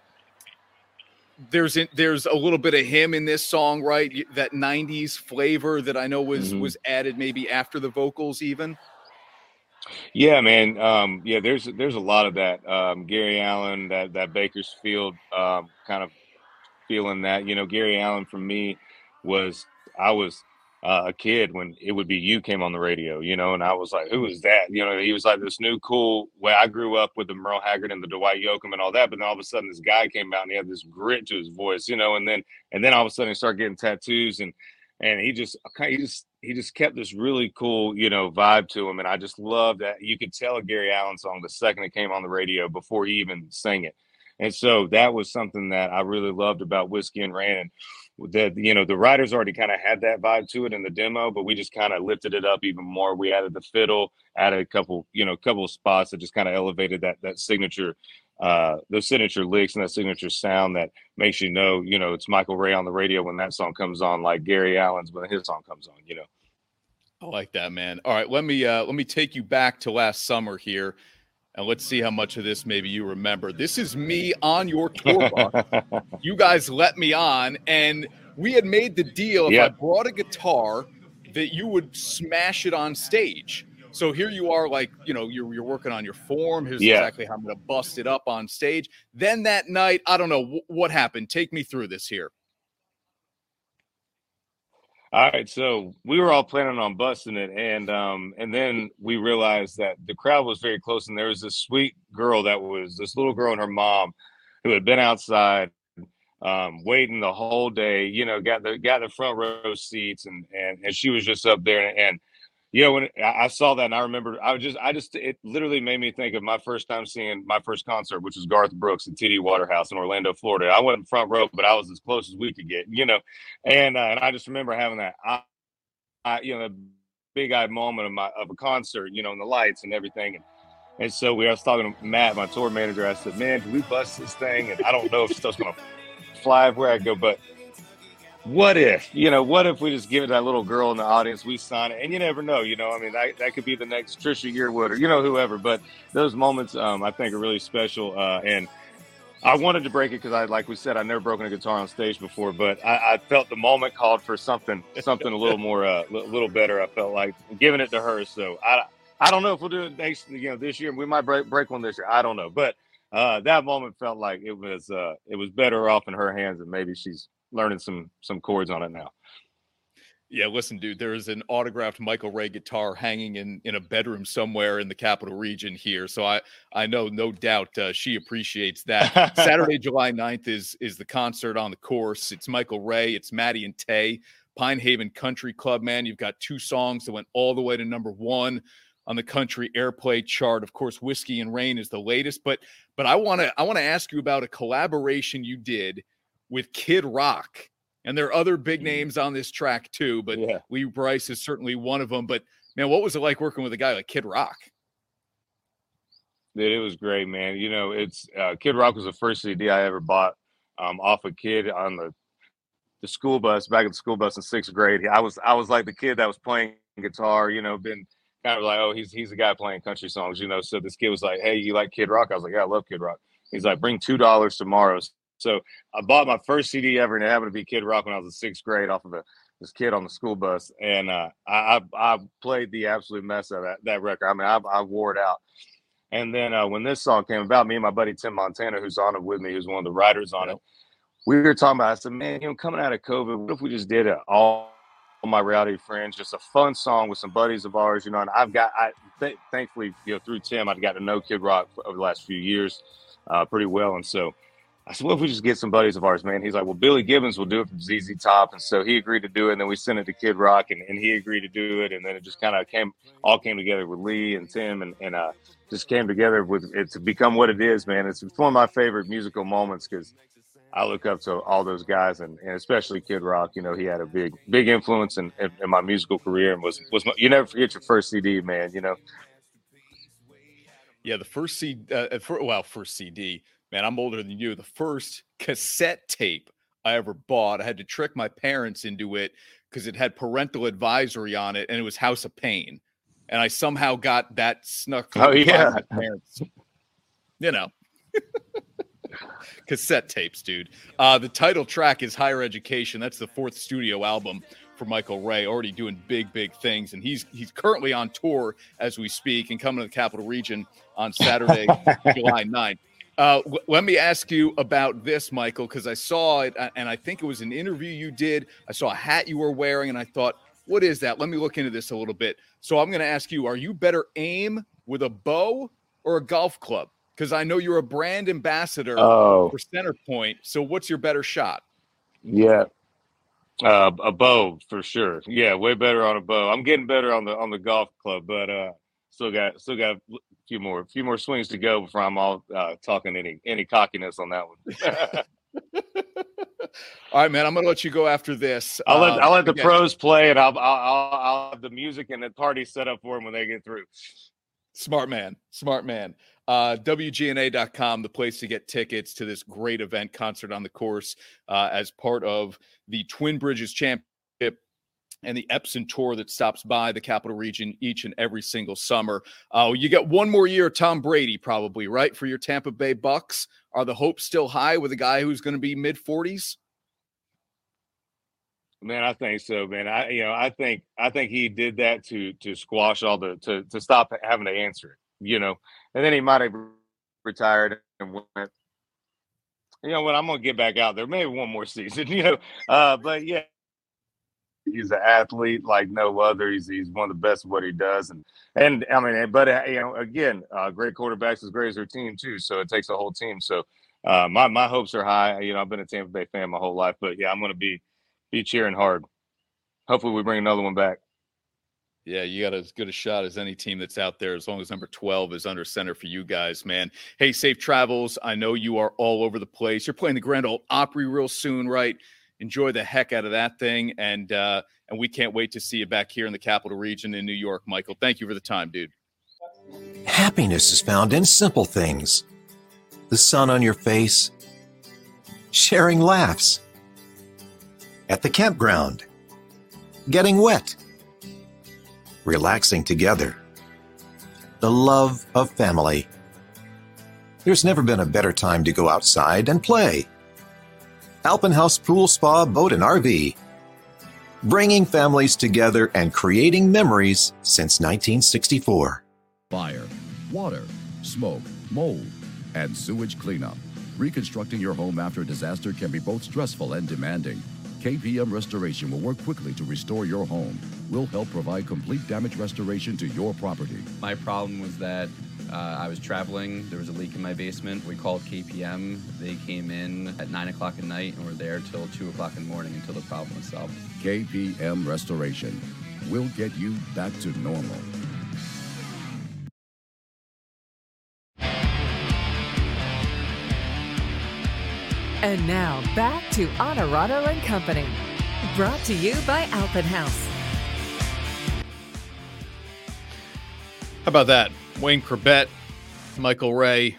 there's there's a little bit of him in this song, right? That '90s flavor that I know was mm-hmm. was added maybe after the vocals, even. Yeah, man. Um, yeah, there's there's a lot of that. Um, Gary Allan, that that Bakersfield um, kind of feeling that. You know, Gary Allan for me was I was uh, a kid when it would be you came on the radio, you know, and I was like, who is that? You know, he was like this new cool way. I grew up with the Merle Haggard and the Dwight Yoakam and all that, but then all of a sudden this guy came out and he had this grit to his voice, you know, and then and then all of a sudden he started getting tattoos and and he just he just he just kept this really cool, you know, vibe to him, and I just love that you could tell a Gary Allan song the second it came on the radio before he even sang it. And so that was something that I really loved about Whiskey and Rain. And that you know the writers already kind of had that vibe to it in the demo, but we just kind of lifted it up even more. We added the fiddle, added a couple, you know, a couple spots that just kind of elevated that that signature, uh, those signature licks and that signature sound that makes you know, you know, it's Michael Ray on the radio when that song comes on, like Gary Allan's when his song comes on, you know. I like that, man. All right, let me uh let me take you back to last summer here. And let's see how much of this maybe you remember. This is me on your tour bus. you guys let me on, and we had made the deal if yep. I brought a guitar that you would smash it on stage. So here you are, like you know, you're you're working on your form. Here's yeah. exactly how I'm going to bust it up on stage. Then that night, I don't know w- what happened. Take me through this here. All right, so we were all planning on busting it, and um, and then we realized that the crowd was very close, and there was this sweet girl that was this little girl and her mom who had been outside um, waiting the whole day. You know, got the got the front row seats, and and and she was just up there, and, and know, when I saw that and I remember, I was just, I just, it literally made me think of my first time seeing my first concert, which was Garth Brooks at TD Waterhouse in Orlando, Florida. I wasn't front row, but I was as close as we could get, you know, and uh, and I just remember having that, I, I you know, big eyed moment of my of a concert, you know, and the lights and everything, and and so we I was talking to Matt, my tour manager. I said, "Man, can we bust this thing?" And I don't know if stuff's gonna fly everywhere I go, but what if you know what if we just give it that little girl in the audience we sign it and you never know you know i mean that, that could be the next trisha yearwood or you know whoever but those moments um, i think are really special uh, and i wanted to break it because i like we said i've never broken a guitar on stage before but i, I felt the moment called for something something a little more a uh, little better i felt like giving it to her so i i don't know if we'll do it next you know this year we might break, break one this year i don't know but uh, that moment felt like it was uh, it was better off in her hands and maybe she's learning some some chords on it now. Yeah, listen, dude, there is an autographed Michael Ray guitar hanging in in a bedroom somewhere in the capital region here. So I I know no doubt uh, she appreciates that. Saturday, July 9th is is the concert on the course. It's Michael Ray, it's Maddie and Tay, Pine Haven Country Club, man. You've got two songs that went all the way to number 1 on the country airplay chart. Of course, Whiskey and Rain is the latest, but but I want to I want to ask you about a collaboration you did with Kid Rock. And there are other big mm. names on this track too, but yeah. Lee Brice is certainly one of them. But man, what was it like working with a guy like Kid Rock? Dude, it was great, man. You know, it's uh, Kid Rock was the first CD I ever bought um, off a kid on the the school bus back at the school bus in sixth grade. I was I was like the kid that was playing guitar, you know, been kind of like, oh, he's he's a guy playing country songs, you know. So this kid was like, hey, you like Kid Rock? I was like, yeah, I love Kid Rock. He's like, bring two dollars tomorrow. So I bought my first CD ever, and it happened to be Kid Rock when I was in sixth grade off of a, this kid on the school bus, and uh, I, I, I played the absolute mess of that that record. I mean, I, I wore it out. And then uh, when this song came about, me and my buddy Tim Montana, who's on it with me, who's one of the writers on it, we were talking about. I said, man, you know, coming out of COVID, what if we just did it all my reality friends, just a fun song with some buddies of ours, you know. And I've got, I th- thankfully, you know, through Tim, I've got to know Kid Rock over the last few years uh, pretty well, and so I said, "What if we just get some buddies of ours, man?" He's like, "Well, Billy Gibbons will do it from ZZ Top," and so he agreed to do it. And then we sent it to Kid Rock, and, and he agreed to do it, and then it just kind of came, all came together with Lee and Tim, and and uh, just came together with it to become what it is, man. It's one of my favorite musical moments because I look up to all those guys, and, and especially Kid Rock. You know, he had a big, big influence in, in, in my musical career, and was was my, you never forget your first CD, man. You know. Yeah, the first CD, uh, for, well, first CD, man. I'm older than you. The first cassette tape I ever bought, I had to trick my parents into it because it had parental advisory on it, and it was House of Pain, and I somehow got that snuck. Oh yeah, parents. You know. cassette tapes, dude. Uh, the title track is Higher Education. That's the fourth studio album for Michael Ray, already doing big, big things. And he's he's currently on tour as we speak and coming to the capital region on Saturday, July 9th. Uh, w- let me ask you about this, Michael, because I saw it and I think it was an interview you did. I saw a hat you were wearing and I thought, what is that? Let me look into this a little bit. So I'm going to ask you, are you better aim with a bow or a golf club? because I know you're a brand ambassador oh. for Centerpoint. So what's your better shot? Yeah, uh, a bow for sure. Yeah, way better on a bow. I'm getting better on the on the golf club, but uh, still got still got few more few more swings to go before I'm all uh, talking any any cockiness on that one. all right, man. I'm gonna let you go after this. I'll let I'll let the again. pros play, and I'll, I'll I'll have the music and the party set up for them when they get through. Smart man, smart man. Uh, WGNA.com, the place to get tickets to this great event, concert on the course, uh, as part of the Twin Bridges Championship and the Epson Tour that stops by the capital region each and every single summer. Uh, you get one more year, Tom Brady, probably, right? For your Tampa Bay Bucks. Are the hopes still high with a guy who's going to be mid 40s? Man, I think so, man. I you know, I think I think he did that to to squash all the to to stop having to answer it you know, and then he might have retired and went, you know what, I'm gonna get back out there, maybe one more season, you know. Uh, but yeah, he's an athlete like no other. He's he's one of the best at what he does, and and I mean, but uh, you know, again, uh, great quarterbacks as great as their team too. So it takes a whole team. So uh, my my hopes are high. You know, I've been a Tampa Bay fan my whole life, but yeah, I'm gonna be be cheering hard. Hopefully, we bring another one back. Yeah, you got as good a shot as any team that's out there as long as number 12 is under center for you guys, man. Hey, safe travels. I know you are all over the place. You're playing the Grand Ole Opry real soon, right? Enjoy the heck out of that thing. And uh, and we can't wait to see you back here in the capital region in New York, Michael. Thank you for the time, dude. Happiness is found in simple things. The sun on your face, sharing laughs at the campground, getting wet relaxing together. The love of family. There's never been a better time to go outside and play. Alpenhaus Pool Spa Boat and RV. Bringing families together and creating memories since 1964. Fire, water, smoke, mold, and sewage cleanup. Reconstructing your home after a disaster can be both stressful and demanding. KPM Restoration will work quickly to restore your home. We'll help provide complete damage restoration to your property. My problem was that uh, I was traveling. There was a leak in my basement. We called KPM. They came in at 9 o'clock at night and were there till 2 o'clock in the morning until the problem was solved. KPM Restoration. We'll get you back to normal. And now back to Onorato and Company. Brought to you by Alpenhaus. How about that? Wayne Chrebet, Michael Ray,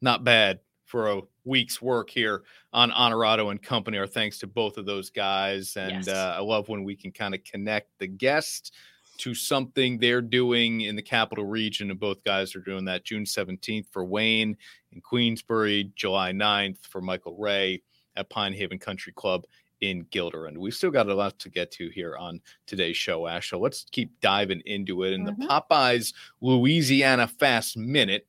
not bad for a week's work here on Onorato and Company. Our thanks to both of those guys. And yes. uh, I love when we can kind of connect the guest to something they're doing in the capital region. And both guys are doing that June 17th for Wayne in Queensbury, July 9th for Michael Ray at Pine Haven Country Club in Gilder. And we've still got a lot to get to here on today's show, Ash. So let's keep diving into it. And mm-hmm. the Popeyes Louisiana Fast Minute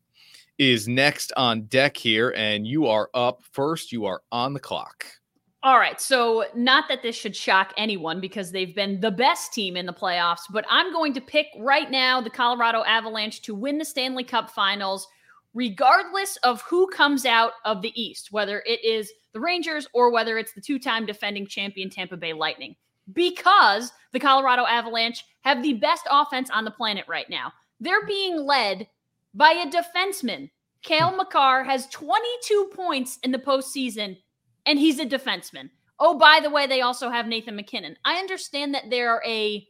is next on deck here. And you are up first. You are on the clock. All right. So, not that this should shock anyone because they've been the best team in the playoffs, but I'm going to pick right now the Colorado Avalanche to win the Stanley Cup finals, regardless of who comes out of the East, whether it is the Rangers or whether it's the two time defending champion Tampa Bay Lightning, because the Colorado Avalanche have the best offense on the planet right now. They're being led by a defenseman. Cale hmm. Makar has 22 points in the postseason and he's a defenseman. Oh, by the way, they also have Nathan MacKinnon. I understand that they're a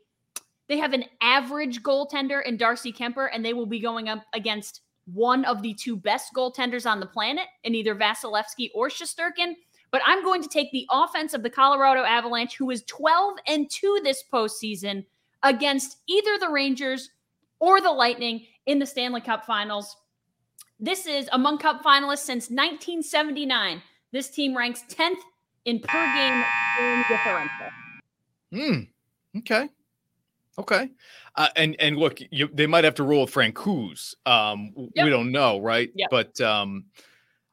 they have an average goaltender in Darcy Kuemper, and they will be going up against one of the two best goaltenders on the planet in either Vasilevskiy or Shesterkin. But I'm going to take the offense of the Colorado Avalanche, who is 12 and 2 this postseason, against either the Rangers or the Lightning in the Stanley Cup finals. This is among Cup finalists since 1979. This team ranks 10th in per game differential. Hmm. Okay. Okay. Uh, and and look, you, they might have to roll with Francouz. Um, yep. we don't know, right? Yep. But um,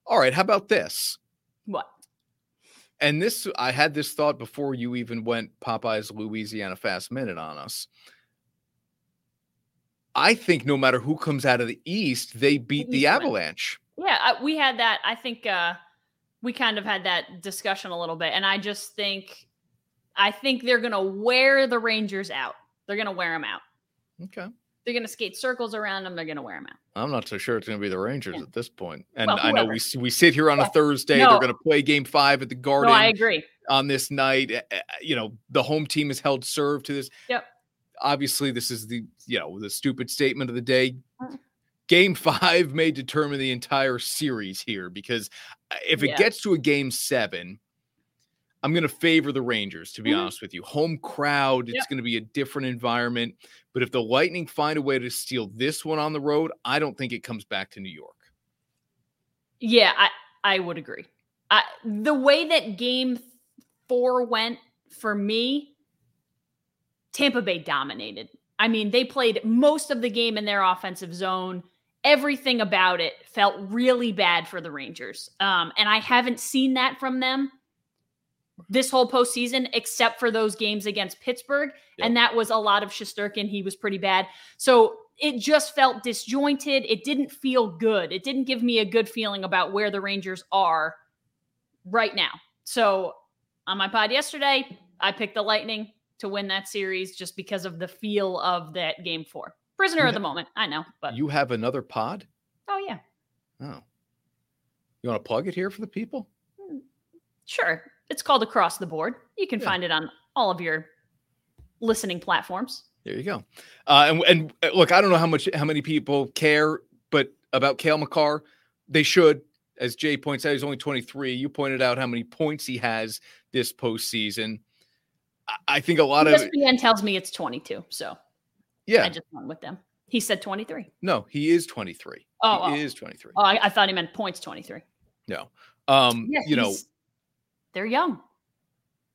all right. How about this? What? And this, I had this thought before you even went Popeyes Louisiana Fast Minute on us. I think no matter who comes out of the East, they beat the, the Avalanche. Yeah, uh, we had that. I think uh, we kind of had that discussion a little bit, and I just think, I think they're gonna wear the Rangers out. They're gonna wear them out. Okay. They're gonna skate circles around them. They're gonna wear them out. I'm not so sure it's gonna be the Rangers yeah. at this point. And well, I know we we sit here on yeah. a Thursday. No. They're gonna play Game Five at the Garden. No, I agree. On this night, you know, the home team is held serve to this. Yep. Obviously, this is the you know the stupid statement of the day. Mm. Game five may determine the entire series here because uh, if it yeah. gets to a game seven, I'm going to favor the Rangers, to be mm-hmm. honest with you. Home crowd, it's yep. going to be a different environment. But if the Lightning find a way to steal this one on the road, I don't think it comes back to New York. Yeah, I, I would agree. I, the way that game four went for me, Tampa Bay dominated. I mean, they played most of the game in their offensive zone everything about it felt really bad for the Rangers. Um, and I haven't seen that from them this whole postseason, except for those games against Pittsburgh. Yep. And that was a lot of Shesterkin. He was pretty bad. So it just felt disjointed. It didn't feel good. It didn't give me a good feeling about where the Rangers are right now. So on my pod yesterday, I picked the Lightning to win that series just because of the feel of that game four. Prisoner you of the moment. I know, but you have another pod. Oh yeah. Oh. You want to plug it here for the people? Hmm, sure. It's called Across the Board. You can yeah. find it on all of your listening platforms. There you go. Uh, and, and uh, look, I don't know how much how many people care, but about Cale Makar, they should. As Jay points out, he's only 23. You pointed out how many points he has this postseason. I think a lot ESPN of ESPN tells me it's 22. So yeah. I just went with them. He said 23. No, he is 23. Oh, he oh. is 23. Oh, I, I, thought he meant points 23. No. Um, yeah, you know, they're young.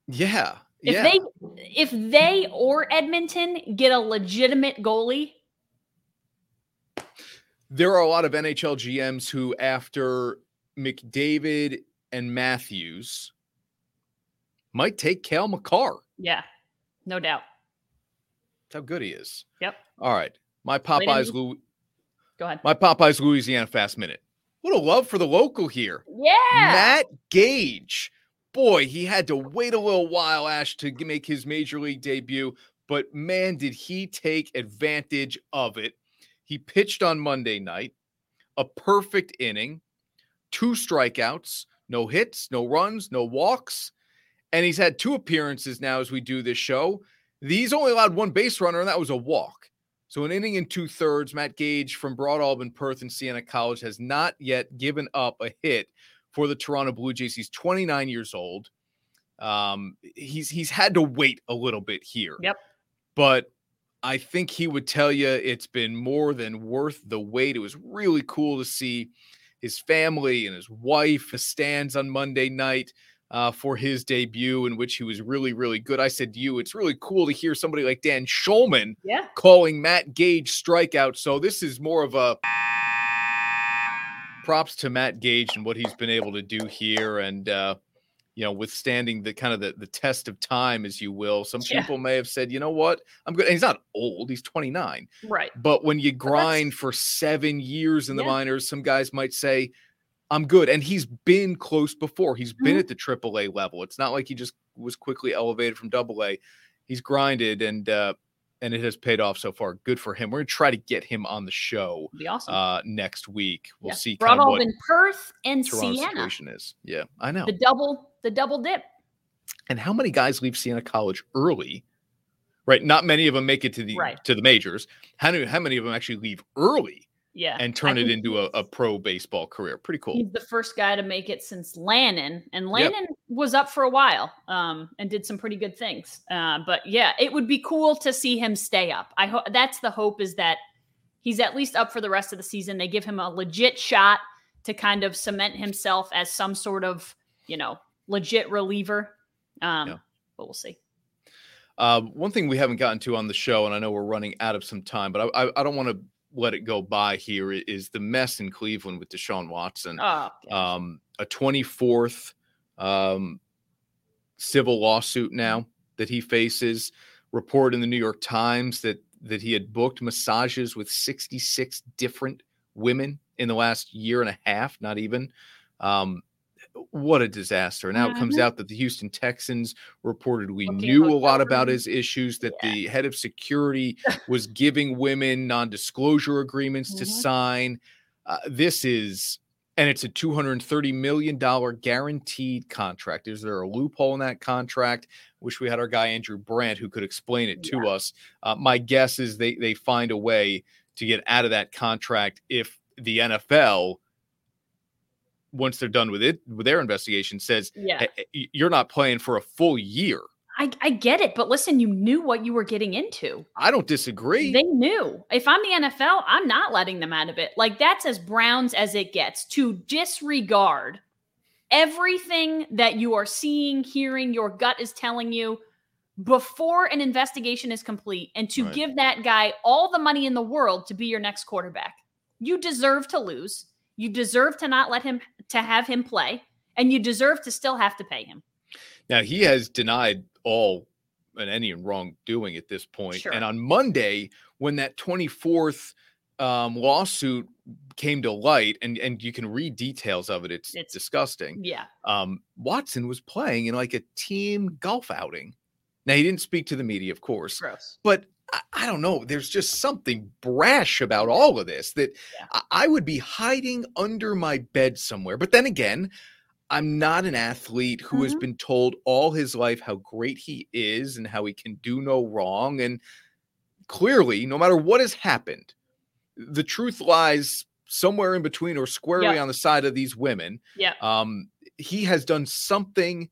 Yeah. If yeah. they if they or Edmonton get a legitimate goalie, there are a lot of NHL GMs who, after McDavid and Matthews, might take Cale Makar. Yeah, no doubt how good he is. Yep. All right. My Popeyes Louis. Go ahead. My Popeyes Louisiana Fast Minute. What a love for the local here. Yeah. Matt Gage. Boy, he had to wait a little while, Ash, to make his major league debut, but man, did he take advantage of it. He pitched on Monday night, a perfect inning, two strikeouts, no hits, no runs, no walks. And he's had two appearances now as we do this show. These only allowed one base runner, and that was a walk. So, an inning and two thirds, Matt Gage from Broad Broadalbin, Perth, and Siena College has not yet given up a hit for the Toronto Blue Jays. He's 29 years old. Um, he's he's had to wait a little bit here. Yep. But I think he would tell you it's been more than worth the wait. It was really cool to see his family and his wife stands on Monday night uh, for his debut, in which he was really, really good. I said to you, it's really cool to hear somebody like Dan Shulman yeah. calling Matt Gage strikeout. So this is more of a props to Matt Gage and what he's been able to do here. And, uh, you know, withstanding the kind of the, the test of time, as you will. Some Yeah. people may have said, you know what, I'm good. And he's not old, he's 29. Right. But when you grind for seven years in the Yeah. minors, some guys might say, I'm good. And he's been close before. He's been Mhm. at the AAA level. It's not like he just was quickly elevated from double A. He's grinded and uh and it has paid off so far. Good for him. We're gonna try to get him on the show Be awesome. uh next week. We'll Yeah. see Broadalbin Perth and Toronto's Siena. situation is. Yeah, I know. The double, the double dip. and how many guys leave Siena College early? Right, not many of them make it to the Right. to the majors. How many how many of them actually leave early Yeah. and turn it into a, a pro baseball career? Pretty cool. He's the first guy to make it since Lannon, and Yep. Lannon was up for a while um, and did some pretty good things. Uh, but yeah, it would be cool to see him stay up. I hope that's the hope is that he's at least up for the rest of the season. They give him a legit shot to kind of cement himself as some sort of you know legit reliever. Um, Yeah. But we'll see. Um, one thing we haven't gotten to on the show, and I know we're running out of some time, but I, I, I don't want to let it go by here is the mess in Cleveland with Deshaun Watson. Oh, um, a 24th um, civil lawsuit now that he faces. Report in the New York Times that that he had booked massages with 66 different women in the last year and a half, not even. Um, what a disaster. Now it comes Mhm. out that the Houston Texans reportedly Booking knew a lot about his issues, that the head of security was giving women non disclosure agreements to Mhm. sign. Uh, this is, and it's a $230 million guaranteed contract. Is there a loophole in that contract? Wish we had our guy Andrew Brandt who could explain it to us. Uh, my guess is they they find a way to get out of that contract if the NFL, once they're done with it with their investigation, says, Yeah. "Hey, eh, you're not playing for a full year." I, I get it, but listen, you knew what you were getting into. I don't disagree. They knew. If I'm the NFL, I'm not letting them out of it. Like that's as Browns as it gets to disregard everything that you are seeing, hearing, your gut is telling you before an investigation is complete and to Right. give that guy all the money in the world to be your next quarterback. You deserve to lose. You deserve to not let him to have him play and you deserve to still have to pay him. Now he has denied all and any wrongdoing at this point. Sure. And on Monday, when that 24th um, lawsuit came to light, and and you can read details of it, it's, It's- disgusting. Yeah. Um, Watson was playing in like a team golf outing. Now he didn't speak to the media, of course, Gross. but I, don't know. There's just something brash about all of this that I, I would be hiding under my bed somewhere. But then again, I'm not an athlete who has Mhm. been told all his life how great he is and how he can do no wrong. And clearly, no matter what has happened, the truth lies somewhere in between or squarely Yep. on the side of these women. Yeah. Um, he has done something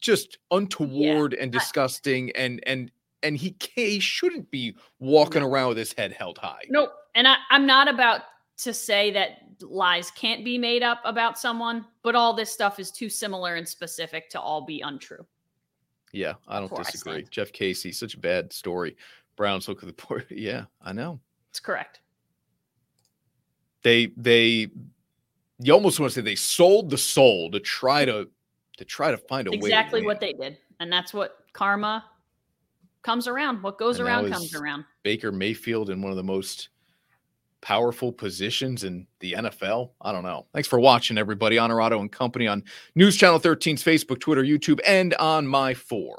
just untoward and disgusting and and and he, he shouldn't be walking around with his head held high. Nope. And I, I'm not about to say that lies can't be made up about someone, but all this stuff is too similar and specific to all be untrue. Yeah, I don't I disagree. Jeff Casey, such a bad story. Browns look at the board. Yeah, I know. It's correct. They they you almost want to say they sold the soul to try to to try to find a way. Exactly what they did. And that's what karma comes around. What goes And around comes around. Baker Mayfield in one of the most powerful positions in the NFL. I don't know. Thanks for watching, everybody. Onorato and Company on News Channel 13's Facebook, Twitter, YouTube, and on My Four.